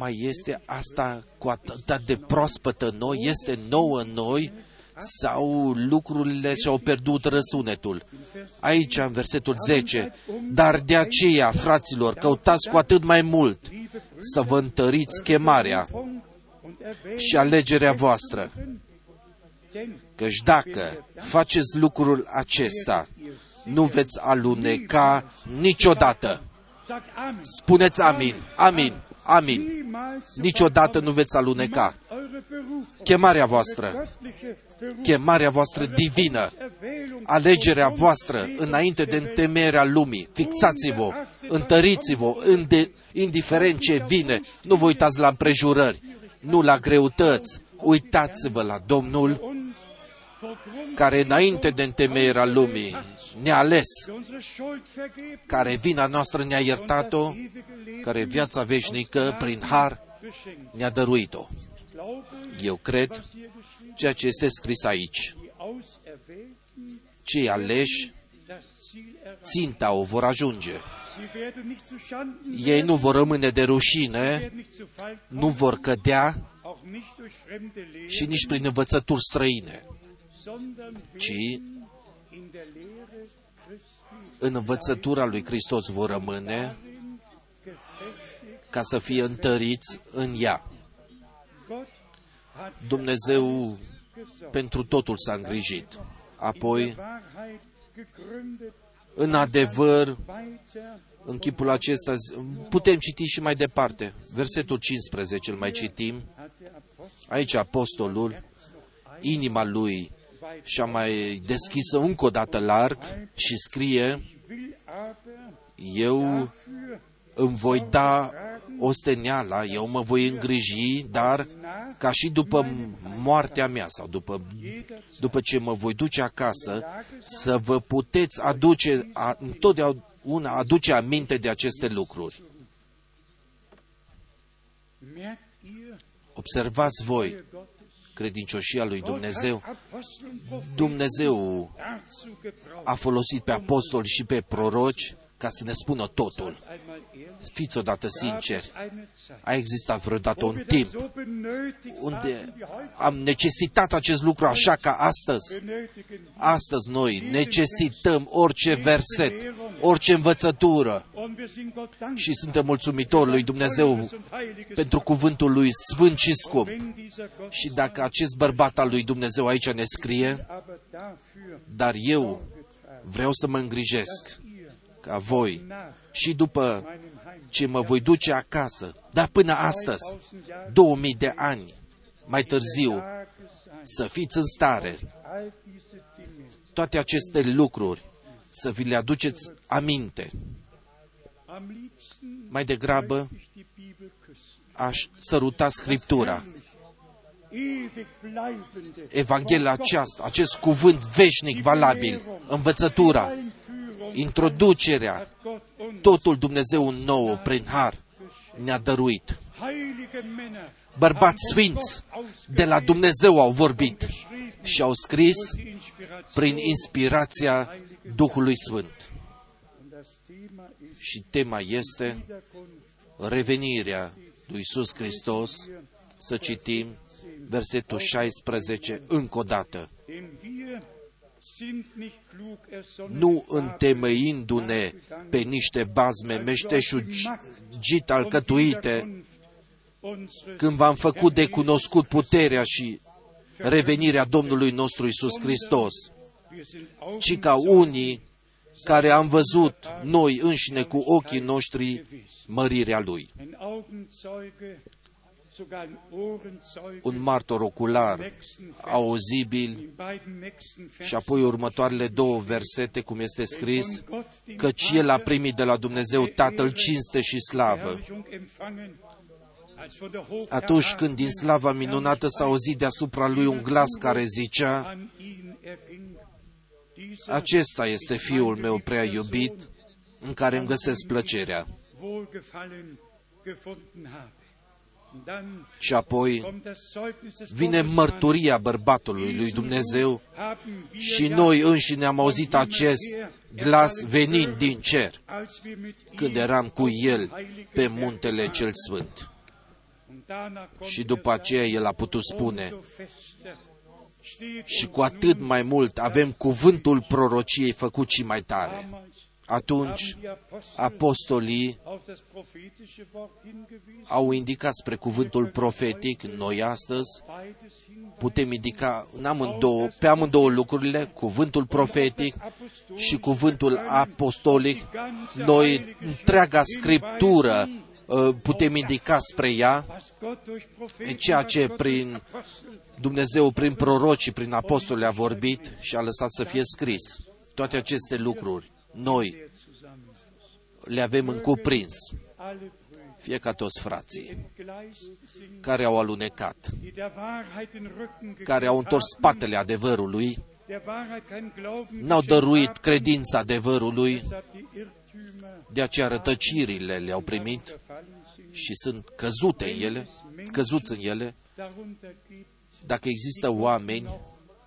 mai este asta cu atât de proaspătă în noi, este nouă în noi, sau lucrurile și-au pierdut răsunetul. Aici, în versetul 10, dar de aceea, fraților, căutați cu atât mai mult să vă întăriți chemarea și alegerea voastră. Căci dacă faceți lucrul acesta, nu veți aluneca niciodată. Spuneți amin, amin, amin. Niciodată nu veți aluneca. Chemarea voastră, chemarea voastră divină, alegerea voastră înainte de întemeierea lumii. Fixați-vă, întăriți-vă, inde- indiferent ce vine. Nu vă uitați la împrejurări, nu la greutăți. Uitați-vă la Domnul care înainte de întemeierea lumii ne-a ales, care vina noastră ne-a iertat-o, care viața veșnică prin har ne-a dăruit-o. Eu cred ceea ce este scris aici. Cei aleși ținta o vor ajunge. Ei nu vor rămâne de rușine, nu vor cădea și nici prin învățături străine, ci în învățătura lui Hristos vor rămâne ca să fie întăriți în ea. Dumnezeu pentru totul s-a îngrijit. Apoi, în adevăr, în chipul acesta, putem citi și mai departe. Versetul 15 îl mai citim. Aici apostolul, inima lui și-a mai deschisă încă o dată larg și scrie, eu îmi voi da osteneala, eu mă voi îngriji, dar ca și după moartea mea sau după, după ce mă voi duce acasă, să vă puteți aduce, a, întotdeauna aduce aminte de aceste lucruri. Observați voi credincioșia lui Dumnezeu. Dumnezeu a folosit pe apostoli și pe proroci ca să ne spună totul. Fiți odată sinceri, a existat vreodată un timp unde am necesitat acest lucru așa ca astăzi. Astăzi noi necesităm orice verset, orice învățătură și suntem mulțumitori lui Dumnezeu pentru cuvântul lui sfânt și scump. Și dacă acest bărbat al lui Dumnezeu aici ne scrie, dar eu vreau să mă îngrijesc ca voi și după ce mă voi duce acasă, dar până astăzi, 2000 de ani mai târziu, să fiți în stare toate aceste lucruri să vi le aduceți aminte. Mai degrabă aș săruta Scriptura. Evanghelia aceasta, acest cuvânt veșnic valabil, învățătura, introducerea, totul Dumnezeu nou prin har ne-a dăruit. Bărbați sfinți de la Dumnezeu au vorbit și au scris prin inspirația Duhului Sfânt. Și tema este revenirea lui Iisus Hristos, să citim versetul 16 încă o dată nu întemeindu-ne pe niște bazme meșteșugit alcătuite, când v-am făcut de cunoscut puterea și revenirea Domnului nostru Isus Hristos, ci ca unii care am văzut noi înșine cu ochii noștri mărirea Lui. Sogar ein Ohrenzeuge un martor ocular, nächsten Vers, auzibil, in beiden nächsten și Versen, apoi următoarele două versete, cum este scris, von Gott dem căci El a Vater primit de la Dumnezeu Tatăl cinste și slavă. Verherrlichung empfangen, als von der Atunci când din slava minunată s-a auzit deasupra lui un glas care zicea, an ihn erging. Dieser Acesta este Fiul meu prea iubit, în care îmi găsesc plăcerea. Și apoi kommt das Zeugnis des vine Gottes mărturia bărbatului lui Dumnezeu haben wir și ja, noi înșine am auzit acest glas venind din cer, als wir mit când ihm eram cu auf El dem heiligen pe Berg muntele waren. cel sfânt. Und danach konnte Și er după sagen, aceea El a putut spune, umso fester steht și uns cu atât nun mai mult avem cuvântul prorociei făcut și mai tare. Damals Atunci haben die Apostel apostolii auf das prophetische Wort hingewiesen. au indicat spre cuvântul profetic, noi astăzi Beides hin putem indica în amândouă, pe amândouă lucrurile, cuvântul profetic și cuvântul apostolic. Noi, întreaga scriptură, uh, putem indica spre ea, was Gott durch Propheten, ceea was ce Gott prin durch Apostel Dumnezeu, prin proroci și prin apostoli a vorbit și a lăsat să fie scris. Toate aceste lucruri, noi der zusammenfasst. le avem în cuprins, Alle Brüder, fie ca toți frații, entgleist sind, care au alunecat, die der Wahrheit den Rücken care au gekehrt întors haben, spatele adevărului, der Wahrheit kein Glauben n-au geschenkt dăruit haben, credința adevărului, deshalb die Irrtümer de aceea rătăcirile le-au primit verfallen sind. și sunt căzute în ele, căzuți în ele, Darunter gibt dacă există oameni noch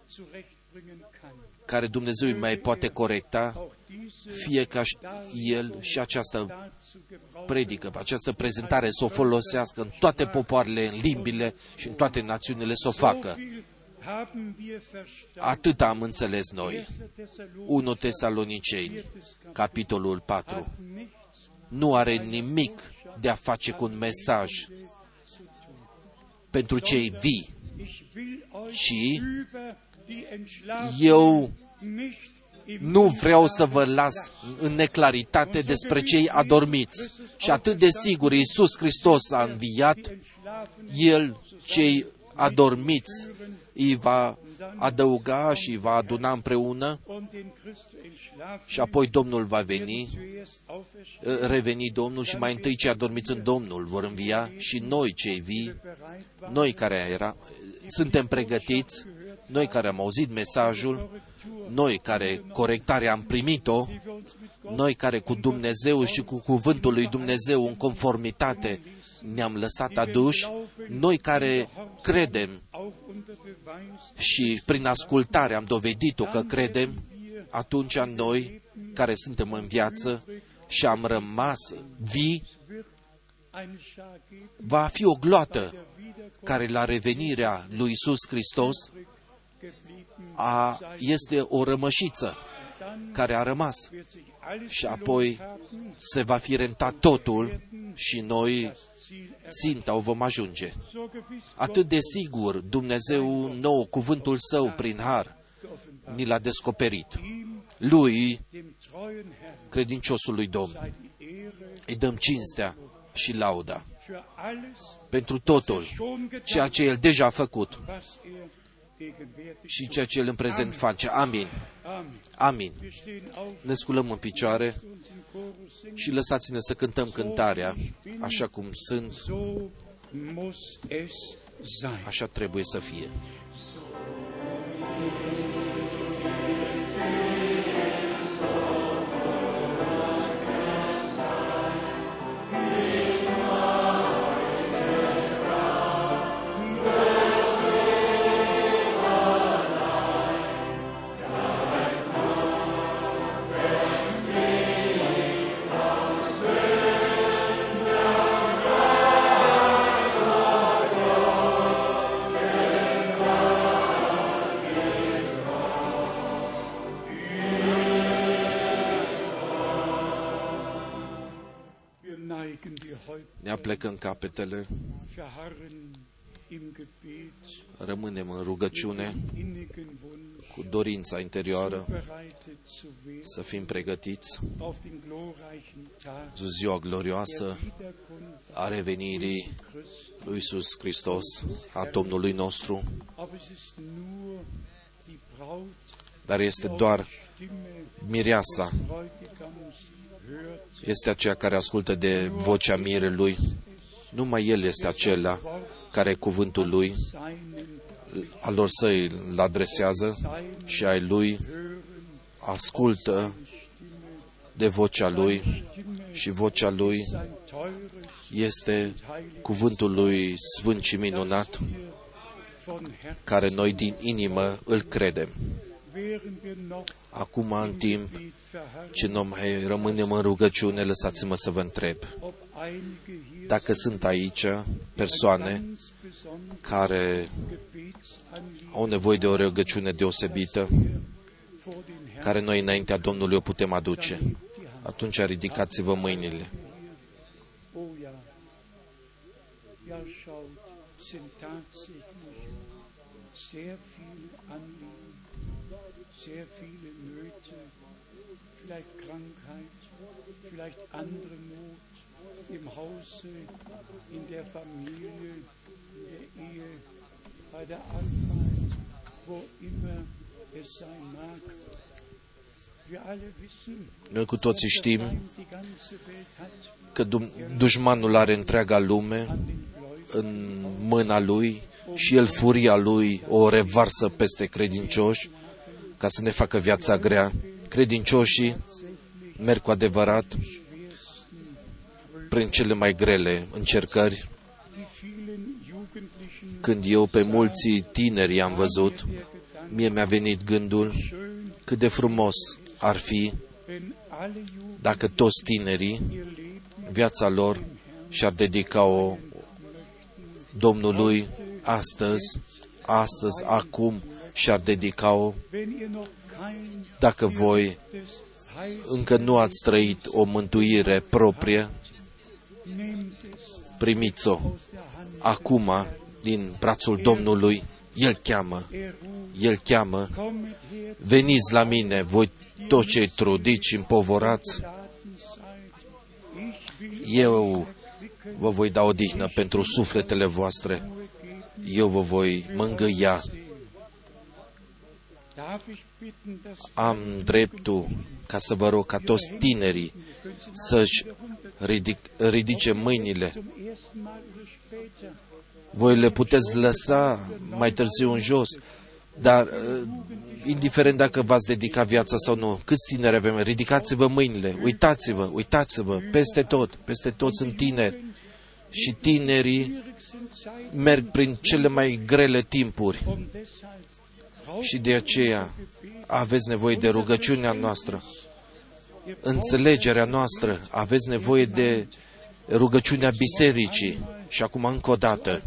zurechtbringen kann. care Dumnezeu îi mai poate corecta, Auch diese fie ca și el și această dazu gebrauchen, predică, această prezentare să o folosească în toate popoarele, în limbile și în toate națiunile să o so facă. viel haben wir verstanden. Atât am înțeles noi. 1. Thessalonicher 1 Tesaloniceni, capitolul 4, hat nichts nu are nimic de a face cu un mesaj pentru cei vii. Ich will euch Și über die Entschlafenen eu nicht im nu vreau să vă las în neclaritate despre cei adormiți. Și atât de sigur Iisus Hristos a înviat, Entschlafenen El cei adormiți îi va adăuga și îi va aduna împreună und den Christus entschlafen și apoi Domnul va veni, zuerst auferstehen reveni Domnul și mai întâi cei adormiți în Domnul vor învia și noi cei vii, bereit waren, noi care era, suntem pregătiți, noi care am auzit mesajul, noi care corectarea am primit-o, die wir uns mit Gott noi care cu Dumnezeu și cu cuvântul lui Dumnezeu în conformitate ne-am lăsat aduși, noi care credem auch unter Beweis și prin ascultare am dovedit-o că credem, atunci noi care suntem în viață și am rămas vii, wird eine Schar geben, va fi o gloată der Wiederkunft care la revenirea lui Isus Hristos geblieben a, este o rămășiță dann care a rămas wird sich alles și gelohnt apoi haben, se va fi rentat totul și noi das Ziel erreicht. ținta o vom ajunge. So gewiss Atât de sigur Dumnezeu nou, cuvântul său prin har, geoffenbart. ni l-a descoperit. Ihm, Lui, dem treuen Herrn, credinciosului Domn, sei die Ehre îi dăm cinstea și lauda für alles, pentru totul, schon getan, ceea ce El deja a făcut was er gegenwärtig și ceea ce El în prezent face. Amin. Amen. Amin. Wir stehen auf, Ne sculăm în picioare uns im Chorus singen. și lăsați-ne să cântăm cântarea așa cum sunt, So muss es sein. așa trebuie să fie. Wir neigen die Häupter, Ne aplecăm capetele, verharren im Gebet rămânem în rugăciune innigen Wunsch, cu dorința interioară bereitet zu werden să fim pregătiți auf den glorreichen Tag ziua glorioasă der Wiederkunft a revenirii Christi. lui Iisus Hristos, a Domnului nostru, Aber es ist nur die Braut, dar este die doar auf die Stimme mireasa, des Bräutigams hört. este aceea care ascultă de vocea mirelui. Numai El este acela care cuvântul Lui, Seinen al lor săi îl adresează și ai Lui ascultă de vocea Lui și vocea Lui sein teures este cuvântul Lui sfânt și minunat, von Herzen. care noi din inimă îl credem. Während wir noch Acum, în timp Lied verharren, ce noi mai rămânem în rugăciune, lăsați-mă să vă întreb ob einige hier dacă sunt aici persoane ganz besonders care Gebetsanliegen au nevoie de o rugăciune deosebită, vor den Herrn care noi înaintea Domnului o putem aduce. Atunci ridicați-vă mâinile. Oh ja, ja schaut, sind tatsächlich sehr viele Anliegen, sehr viele Nöte, vielleicht Krankheit, vielleicht andere Not im Hause, in der Familie, in der Ehe, bei der Arbeit, wo immer es sein mag. Wir alle wissen, Noi cu toții știm Feind die ganze Welt hat că dum- dușmanul are întreaga lume an den Gläubigen. în mâna lui și el furia lui o revarsă peste credincioși ca să ne facă viața grea. Credincioșii merg cu adevărat prin cele mai grele încercări. Die vielen Jugendlichen Când eu pe mulți tineri am văzut, der Gedanke mie mi-a venit gândul schön, cât de frumos ar fi wenn alle Jugend dacă toți tinerii ihr Leben viața lor și-ar dedica-o Domnului astăzi, astăzi, acum și-ar dedica-o wenn ihr noch kein dacă voi des Heils încă nu ați trăit o mântuire proprie, nehmt es primiți-o aus der Hand. acum din brațul Domnului. El cheamă, Er ruft, El cheamă, kommet her, veniți la mine, voi toți cei trudiți și împovorați, laden seid. Ich will eu vă voi da odihnă pentru sufletele voastre, eu vă voi mângâia. Darf ich bitten, dass Am dreptul ca să vă rog ca toți tinerii să-și ridic, ridice mâinile. zum ersten Mal oder später Voi le puteți lăsa mai târziu în jos, dar uh, indiferent dacă v-ați dedicat viața sau nu, câți tineri avem, ridicați-vă mâinile, uitați-vă, uitați-vă, peste tot, peste tot sunt tineri. Și tinerii schwierig sind Zeiten merg prin cele mai grele timpuri. Und deshalb braucht și de aceea aveți nevoie de rugăciunea noastră, înțelegerea noastră, aveți nevoie de rugăciunea bisericii. Și acum încă o dată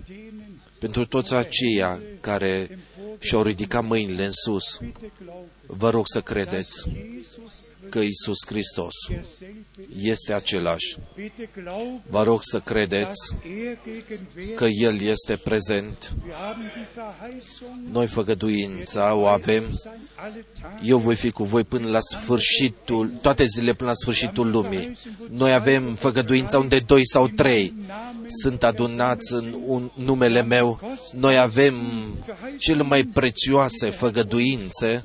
pentru toți aceia care și-au ridicat mâinile în sus, bitte glauben, vă rog să credeți Jesus că Isus Hristos derselbe este același. Bitte glauben, Vă rog să credeți dass er gegenwärtig că El este prezent. Wir haben die Verheißung, Noi făgăduința o avem. sein alle Tage. Eu voi fi cu voi până la sfârșitul, toate zilele până la sfârșitul lumii. Noi avem făgăduința unde doi sau trei sunt adunați în un, numele meu. Noi avem cele mai prețioase făgăduințe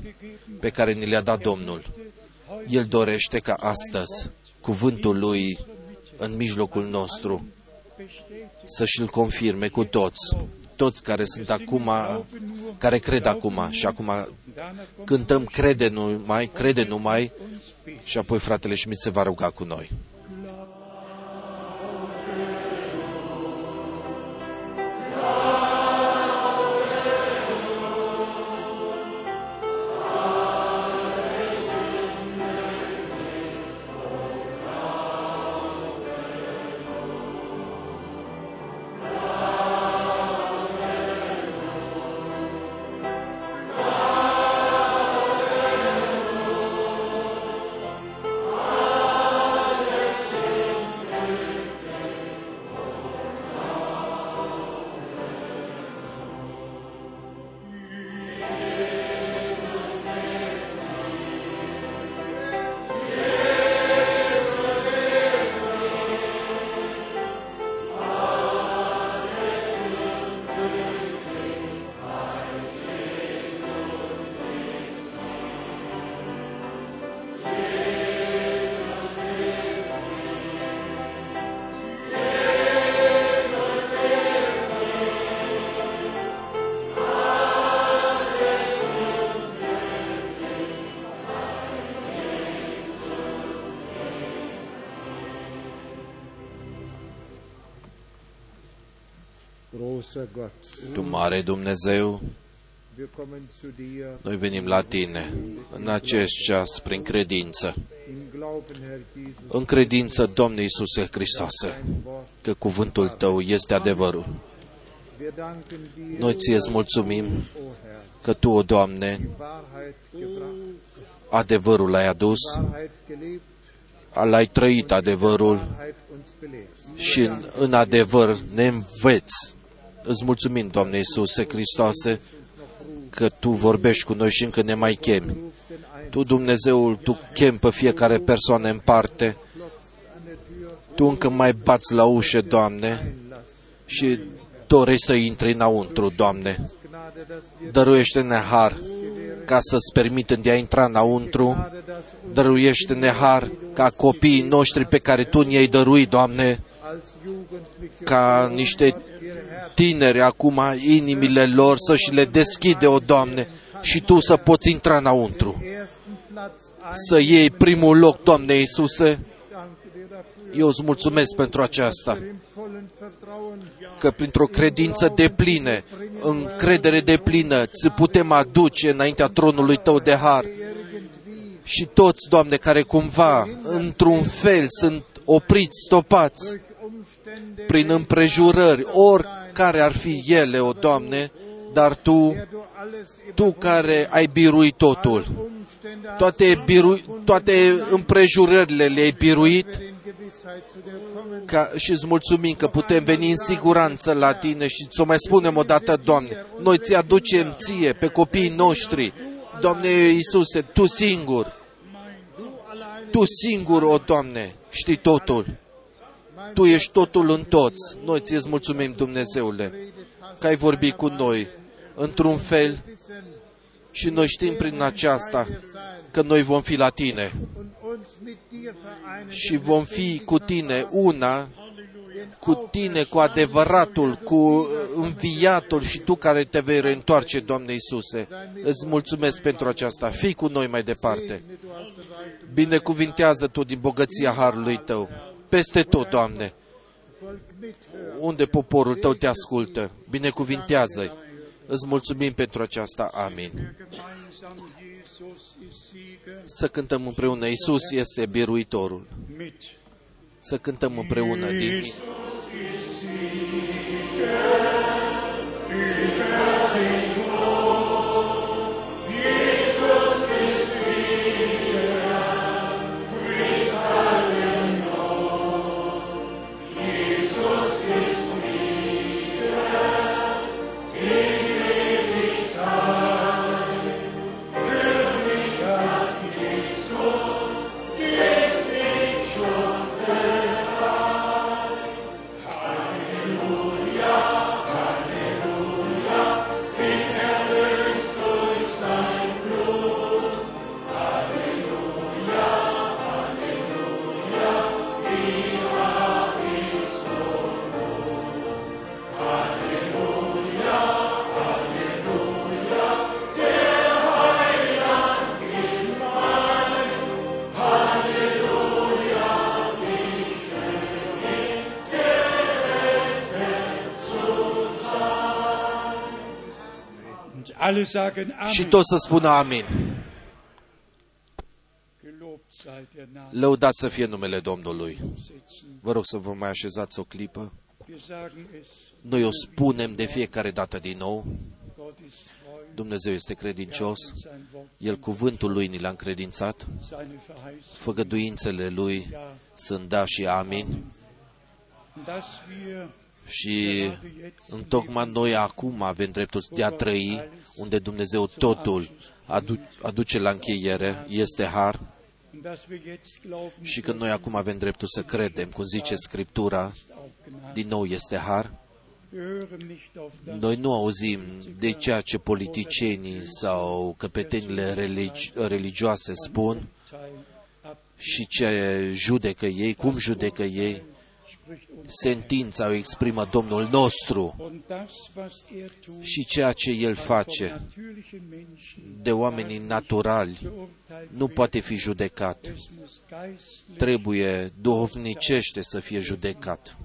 pe care ni le-a dat Domnul. El dorește ca astăzi cuvântul Lui în mijlocul nostru să și-l confirme cu toți. Toți care sunt acum, care cred acum și acum cântăm crede numai, crede numai și apoi fratele Schmidt se va ruga cu noi. Tu mare Dumnezeu, wir kommen zu dir noi venim la Tine în acest ceas prin credință. im Glauben, Herr Jesus, În credință, Domnule Iisuse Hristoase, dein Wort. că cuvântul Tău este adevărul. Wir danken dir, Noi ție îți mulțumim o Herr, că Tu, o Doamne, Wahrheit gebracht, adevărul l-ai adus, Wahrheit gelebt, l-ai trăit adevărul Wahrheit uns belehrt. și în, în adevăr ne înveți. Îți mulțumim, Doamne Iisuse Hristoase, că Tu vorbești cu noi și încă ne mai chemi. Rufst den ein Tu, Dumnezeul, Tu chem pe fiecare persoană în parte. Tu încă mai bați la ușă, Doamne, și dorești să intri înăuntru, Doamne. Gnade, dass wir Dăruiește-ne har ca să-ți permitem de a intra înăuntru. Gnade, dass uns Dăruiește-ne har ca copiii noștri pe care Tu ne-ai dăruit, Doamne, als Jugendliche ca niște ihr Herz tineri acum inimile lor să și le deschide, o Doamne, și Tu să poți intra înăuntru. ersten Platz ein. Să iei primul loc, Doamne Iisuse. Danke dir dafür, Eu îți mulțumesc pentru aceasta, im vollen Vertrauen că printr-o credință de plină, încredere de plină, ți putem aduce înaintea tronului Tău de har. irgendwie Și toți, Doamne, care cumva, într-un fel, sunt opriți, stopați durch Umstände, prin împrejurări, oricare ar fi ele, o Doamne, dar Tu, der du alles Tu care ai biruit totul, Umstände hast, toate, biru, toate împrejurările le-ai biruit, in Gewissheit zu dir kommen. ca, și îți mulțumim că putem veni în siguranță la Tine și să o mai spunem o dată, Doamne, noi ți aducem Ție pe copiii noștri, Doamne Iisuse, Tu singur, Tu singur, o Doamne, știi totul, Tu ești totul în toți, noi ți îți mulțumim, Dumnezeule, că ai vorbit cu noi într-un fel și noi știm prin aceasta că noi vom fi la Tine und uns mit dir vereinigen. și vom fi cu Tine una cu tine, cu adevăratul, cu înviatul și tu care te vei reîntoarce, Doamne Iisuse. Îți mulțumesc pentru aceasta. Fii cu noi mai departe. Binecuvintează tu din bogăția harului tău. Peste tot, Doamne, Volk mithören. unde poporul tău te ascultă. Binecuvintează-i. Îți mulțumim pentru aceasta. Amin. Gemeinsam, Jesus ist Sieger Să cântăm împreună. Iisus este biruitorul. mit. Să cântăm împreună din Und Și Amen. toți să spună amin. Gelobt sei der Name. Lăudați să fie numele Domnului. Setzen. Vă rog să vă mai așezați o clipă. Wir sagen es, Noi o spunem de fiecare dată din nou. Gott ist treu, Dumnezeu este credincios. sein Wort, El cuvântul lui ni l-a încredințat. seine Verheißung. Făgăduințele lui Ja, sunt da și amin. Und dass wir Și întocmai noi acum avem dreptul de a trăi unde Dumnezeu totul adu- aduce la încheiere, este har und dass wir jetzt glauben, și că noi acum avem dreptul să credem, cum zice Scriptura, auch Gnade. din nou este har. Wir hören nicht auf das, Noi nu auzim de ceea ce politicienii sau căpetenile religi- religioase spun Teil ab, și ce judecă ei, cum judecă ei. Spricht uns. Sentința o exprimă Domnul nostru Und das, was er tut, și ceea ce El face vom natürlichen Menschen de oamenii naturali beurteilt nu poate fi judecat. Es muss geistlich, Trebuie duhovnicește să fie judecat.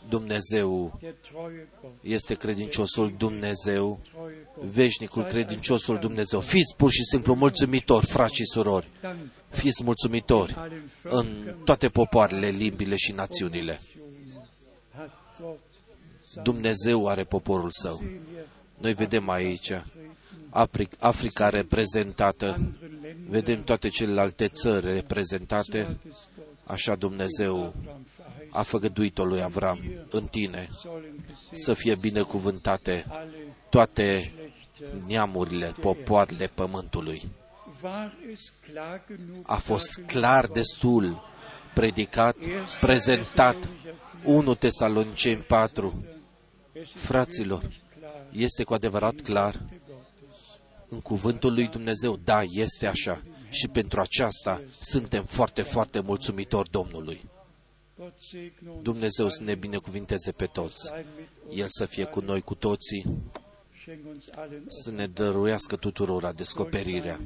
Gott ist Dumnezeu der treue Gott, este credinciosul Dumnezeu, treue Gott. veșnicul credinciosul Dumnezeu. Fiți pur și simplu mulțumitori, frați și surori. Dank Fiți mulțumitori allen în Völkern toate popoarele, limbile și națiunile. hat Gott sein Dumnezeu are poporul său. Sehen wir Noi vedem aici Afric- Africa reprezentată, andere Länder vedem toate celelalte țări reprezentate, des Gott așa Dumnezeu Abraham verheißen a făgăduit-o lui Avram în tine sollen gesegnet să fie binecuvântate alle toate Geschlechter. neamurile, popoarele pământului. War es klar genug A fost dargelegt clar worden? destul predicat, prezentat 1 Tesaloniceni 4. Es ist Fraților, wirklich klar. este cu adevărat clar Worte Gottes. în cuvântul lui Dumnezeu. Da, este așa. Și pentru aceasta suntem foarte, foarte mulțumitori Domnului. Gott segne uns Dumnezeu să ne binecuvinteze pe toți. sein mit uns. El să fie cu noi, cu toții, Schenk uns allen să ne dăruiască tuturora descoperirea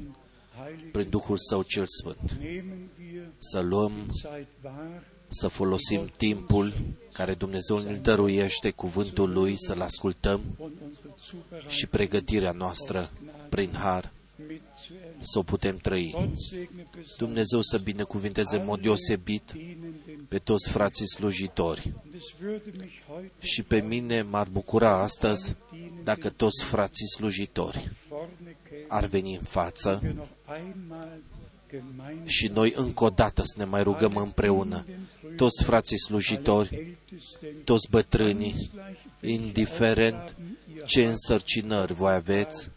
heilig. prin Duhul Său cel Sfânt. Nehmen wir Să luăm, Zeit wahr, să folosim timpul care Dumnezeu ne dăruiește, cuvântul Lui, să-L ascultăm und unsere Zubereitung și pregătirea noastră prin har mitzuerleben. Să o putem trăi. Gott segne besonders Dumnezeu să binecuvinteze în mod deosebit dienenden. pe toți frații slujitori. Und es würde mich heute Și pe mine m-ar bucura astăzi dacă toți frații slujitori vorne kämen, ar veni în față wir noch einmal gemeinsam și noi încă o dată să ne mai rugăm împreună. Toți frații slujitori, Ältesten toți bătrânii, gleich indiferent Aufgaben ihr ce însărcinări voi aveți,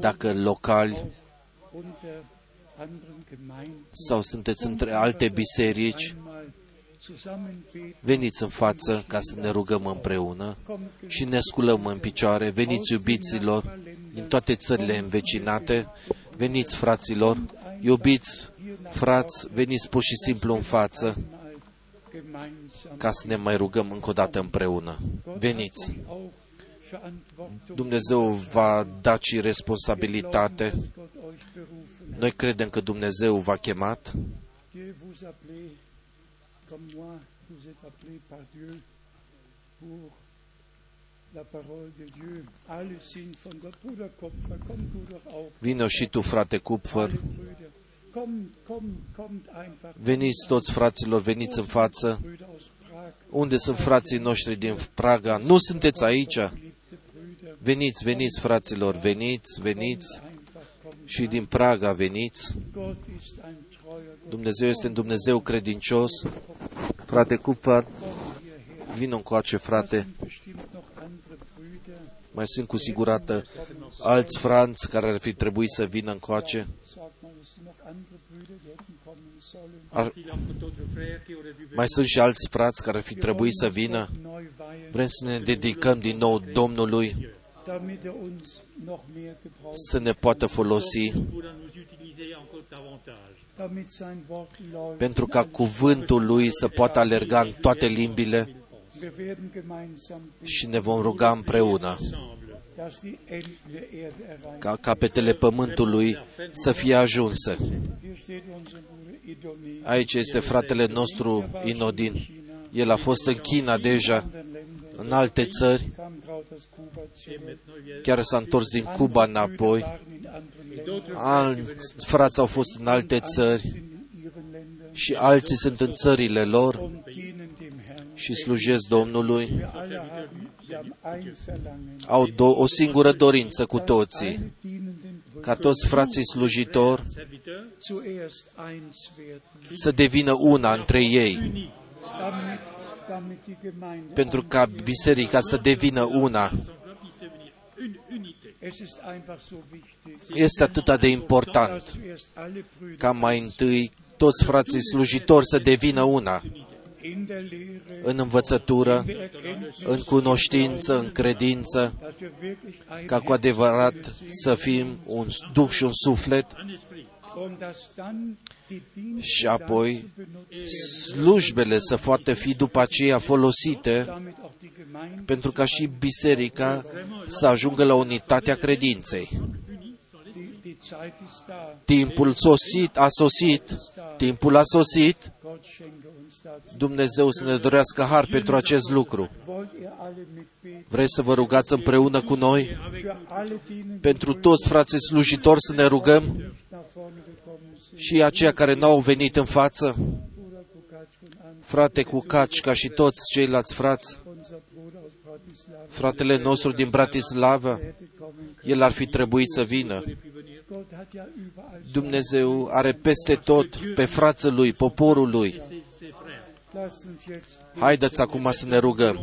dacă locali unter anderen Gemeinden sau sunteți între alte biserici, einmal zusammen beten. veniți în față ca să ne rugăm împreună și ne sculăm în picioare. Veniți iubiților din toate țările învecinate, veniți fraților, iubiți frați, veniți pur și simplu în față Mal gemeinsam. ca să ne mai rugăm încă o dată împreună. Veniți! Auch Verantwortung, Dumnezeu va da și responsabilitate. dass Gott euch berufen hat. Noi credem că Dumnezeu v-a chemat. Dieu vous appelez, comme moi, vous êtes appelé par Dieu pour la parole de Dieu. Alle sind von Gott. Bruder Kopfer, komm du doch auch. Vino și tu, frate Cupfer. Alle Brüder. Kommt, kommt, kommt einfach. Veniți toți fraților, veniți în față. Brüder aus Prag, Unde sunt frații noștri din Praga? Nu sunteți aici? Geliebte Brüder. Veniți, veniți, fraților, veniți, veniți. Einfach kommen. Și din Praga veniți. Gott ist ein treuer Gott. Dumnezeu este un Dumnezeu credincios. Frate Cupfer, Komm hierher. vină încoace, frate. Sind bestimmt noch andere Brüder. Mai sunt cu sigurată alți franți care ar fi trebuit să vină încoace. Sag mal, es sind noch andere Brüder, die hätten kommen sollen. Ar, mai sunt și alți frați care ar fi trebuit să vină. Neu weihen, Vrem să ne dedicăm din nou Domnului, damit er uns noch mehr gebraucht, să ne poată folosi, pourra nous utiliser encore davantage. damit sein Wort läuft. pentru ca cuvântul Lui să poată alerga în toate limbile Wir werden gemeinsam beten, și ne vom ruga împreună dass die Enden der Erde erreicht. ca capetele pământului să fie ajunse. Hier steht unser Bruder Idoni. Aici este fratele nostru Inodin. El a fost în China deja, anderen Ländern în alte țări, kam gerade aus Kuba zurück. chiar s-a întors din Cuba înapoi. waren in anderen Ländern, Alți frați au fost în alte țări sind in ihren Ländern și alții sunt în țările lor und dienen dem Herrn. și slujesc Domnului. Wir alle haben, wir haben ein Verlangen. Au do- o singură dorință cu toții, Alle dienenden ca Brüder toți frații slujitori zuerst eins werden, să devină una între ei, damit, damit die Gemeinde pentru ca biserica să devină una. Es ist einfach so wichtig, Este atât de important dass zuerst alle Brüder ca mai întâi toți frații slujitori să devină una in der Lehre, în învățătură, der Erkenntnis, în cunoștință, în credință, dass wir wirklich ein ca cu adevărat să fim un duh și un suflet și apoi dazu benutzt werden, slujbele să poată fi după aceea folosite damit auch die Gemeinde, pentru ca și biserica să ajungă la unitatea credinței. die, die Zeit ist da. Timpul sosit, a sosit, timpul a sosit, Gott schenke uns dazu Dumnezeu să ne dorească har pentru acest lucru. Wollt ihr alle mitbeten? Vreți să vă rugați împreună cu noi? Für alle dienen, Pentru toți frații slujitori să ne rugăm și aceia care nu au venit în față, Bruder Kukatsch und an, frate cu Caci, ca și toți ceilalți frați, unser Bruder aus Bratislava, fratele nostru din Bratislava, hätte kommen können. el ar fi trebuit să vină. Gott hat ja überall Dumnezeu are peste tot pe frații lui, poporul lui. Lasst uns jetzt, Haideți acum să ne rugăm.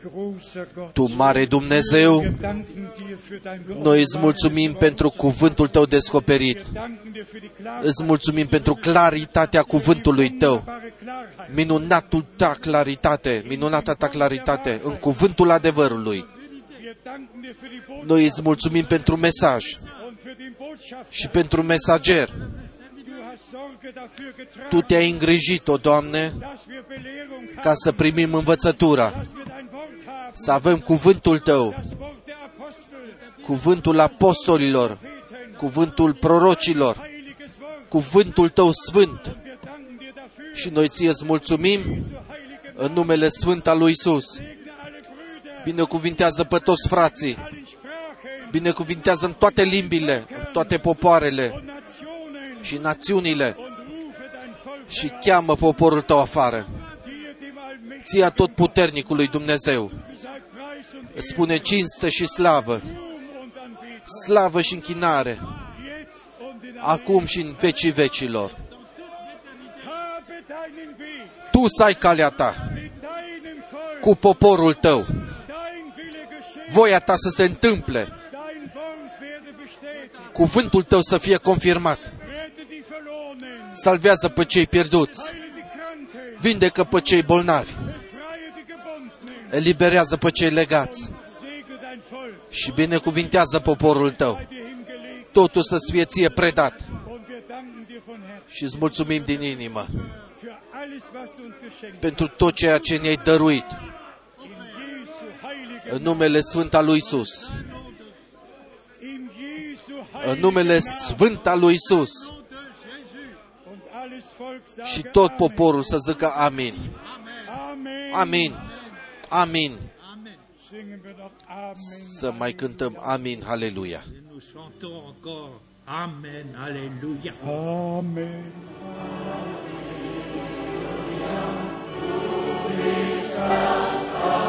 großer Gott, Tu, mare Dumnezeu, wir danken dir für dein noi îți mulțumim pentru cuvântul tău descoperit. danken dir für die Klarheit, Îți mulțumim pentru claritatea cuvântului tău. wunderbare Klarheit. Minunatul ta claritate, minunata ta claritate în cuvântul adevărului. Wir danken dir für die Botschaft Noi îți mulțumim pentru mesaj und für den Botschafter. și pentru mesager. Tu te-ai îngrijit, o Doamne, dass wir Belehrung haben, ca să primim învățătura, dass wir dein Wort haben, să avem cuvântul tău, das Wort der Apostel, cuvântul apostolilor, cuvântul prorocilor, heiliges Wort. cuvântul tău sfânt. Wir danken dir dafür, Și noi ție îți mulțumim so heilige în numele sfânt al lui Isus. Segne alle Brüder, Binecuvintează pe toți frații, allen Sprachen binecuvintează în toate limbile, în toate popoarele und Nationen și națiunile și cheamă poporul tău afară. dir, dem Allmächtigen, Ție tot puternicului Dumnezeu sei Preis und îți spune cinste și slavă, Ruhm und Anbetung, slavă și închinare, jetzt und in alle acum și în vecii vecilor. Habe deinen Weg Tu să ai calea ta mit deinem Volk, cu poporul tău, dein Wille geschehe, voia ta să se întâmple, dein Wort werde bestätigt, cuvântul tău să fie confirmat. Rette die Verlorenen, Salvează pe cei pierduți, heile die Kranken, vindecă pe cei bolnavi, befreie die Gebundenen, eliberează pe cei legați segne dein Volk, și binecuvintează poporul tău. sei dir hingelegt Totul să-ți fie ție predat und wir danken dir von Herzen și îți mulțumim din inimă für alles, was du uns geschenkt hast. pentru tot ceea ce ne-ai dăruit In Jesu heilige, în numele Sfânt al lui Isus. in Jesu În heilige numele Sfânt al lui Isus. Und alles Volk Și sage tot Amen. poporul să zică amin. Amen. Amin. Amin. Singen wir noch Amen. Să mai cântăm amin, haleluia. Nous chantons encore Amen, Alléluia. Amen. Gott,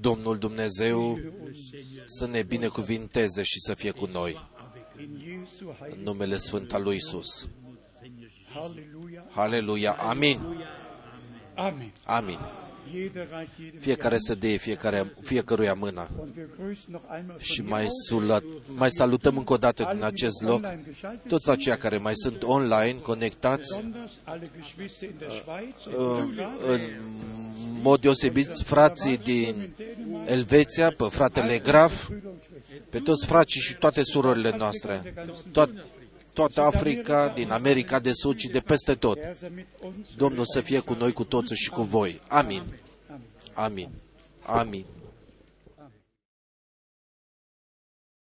Domnul Dumnezeu să ne binecuvinteze și să fie cu noi. in Jesu În heilige numele Sfânt al lui Isus. Halleluja. Haleluia. Amin. Amen. Amin. Jeder reicht jedem Fiecare die să dea fiecare, fiecăruia mâna. Hand. Und wir grüßen noch einmal Și von mai, hier aus sulat, mai salutăm încă o dată din alle, die acest noch loc online geschaltet toți sind, aceia care mai sunt online, conectați, besonders alle Geschwister in der Schweiz, in în, Stuttgart, în mod deosebit frații din Elveția, pe fratele Graf, Brüder und Schwestern. pe toți frații și toate surorile noastre, toat, toată Africa, din America de Sud și de peste tot. Er sei mit uns. Domnul să fie cu noi, cu toți și cu voi. Amin. Amin. Amin.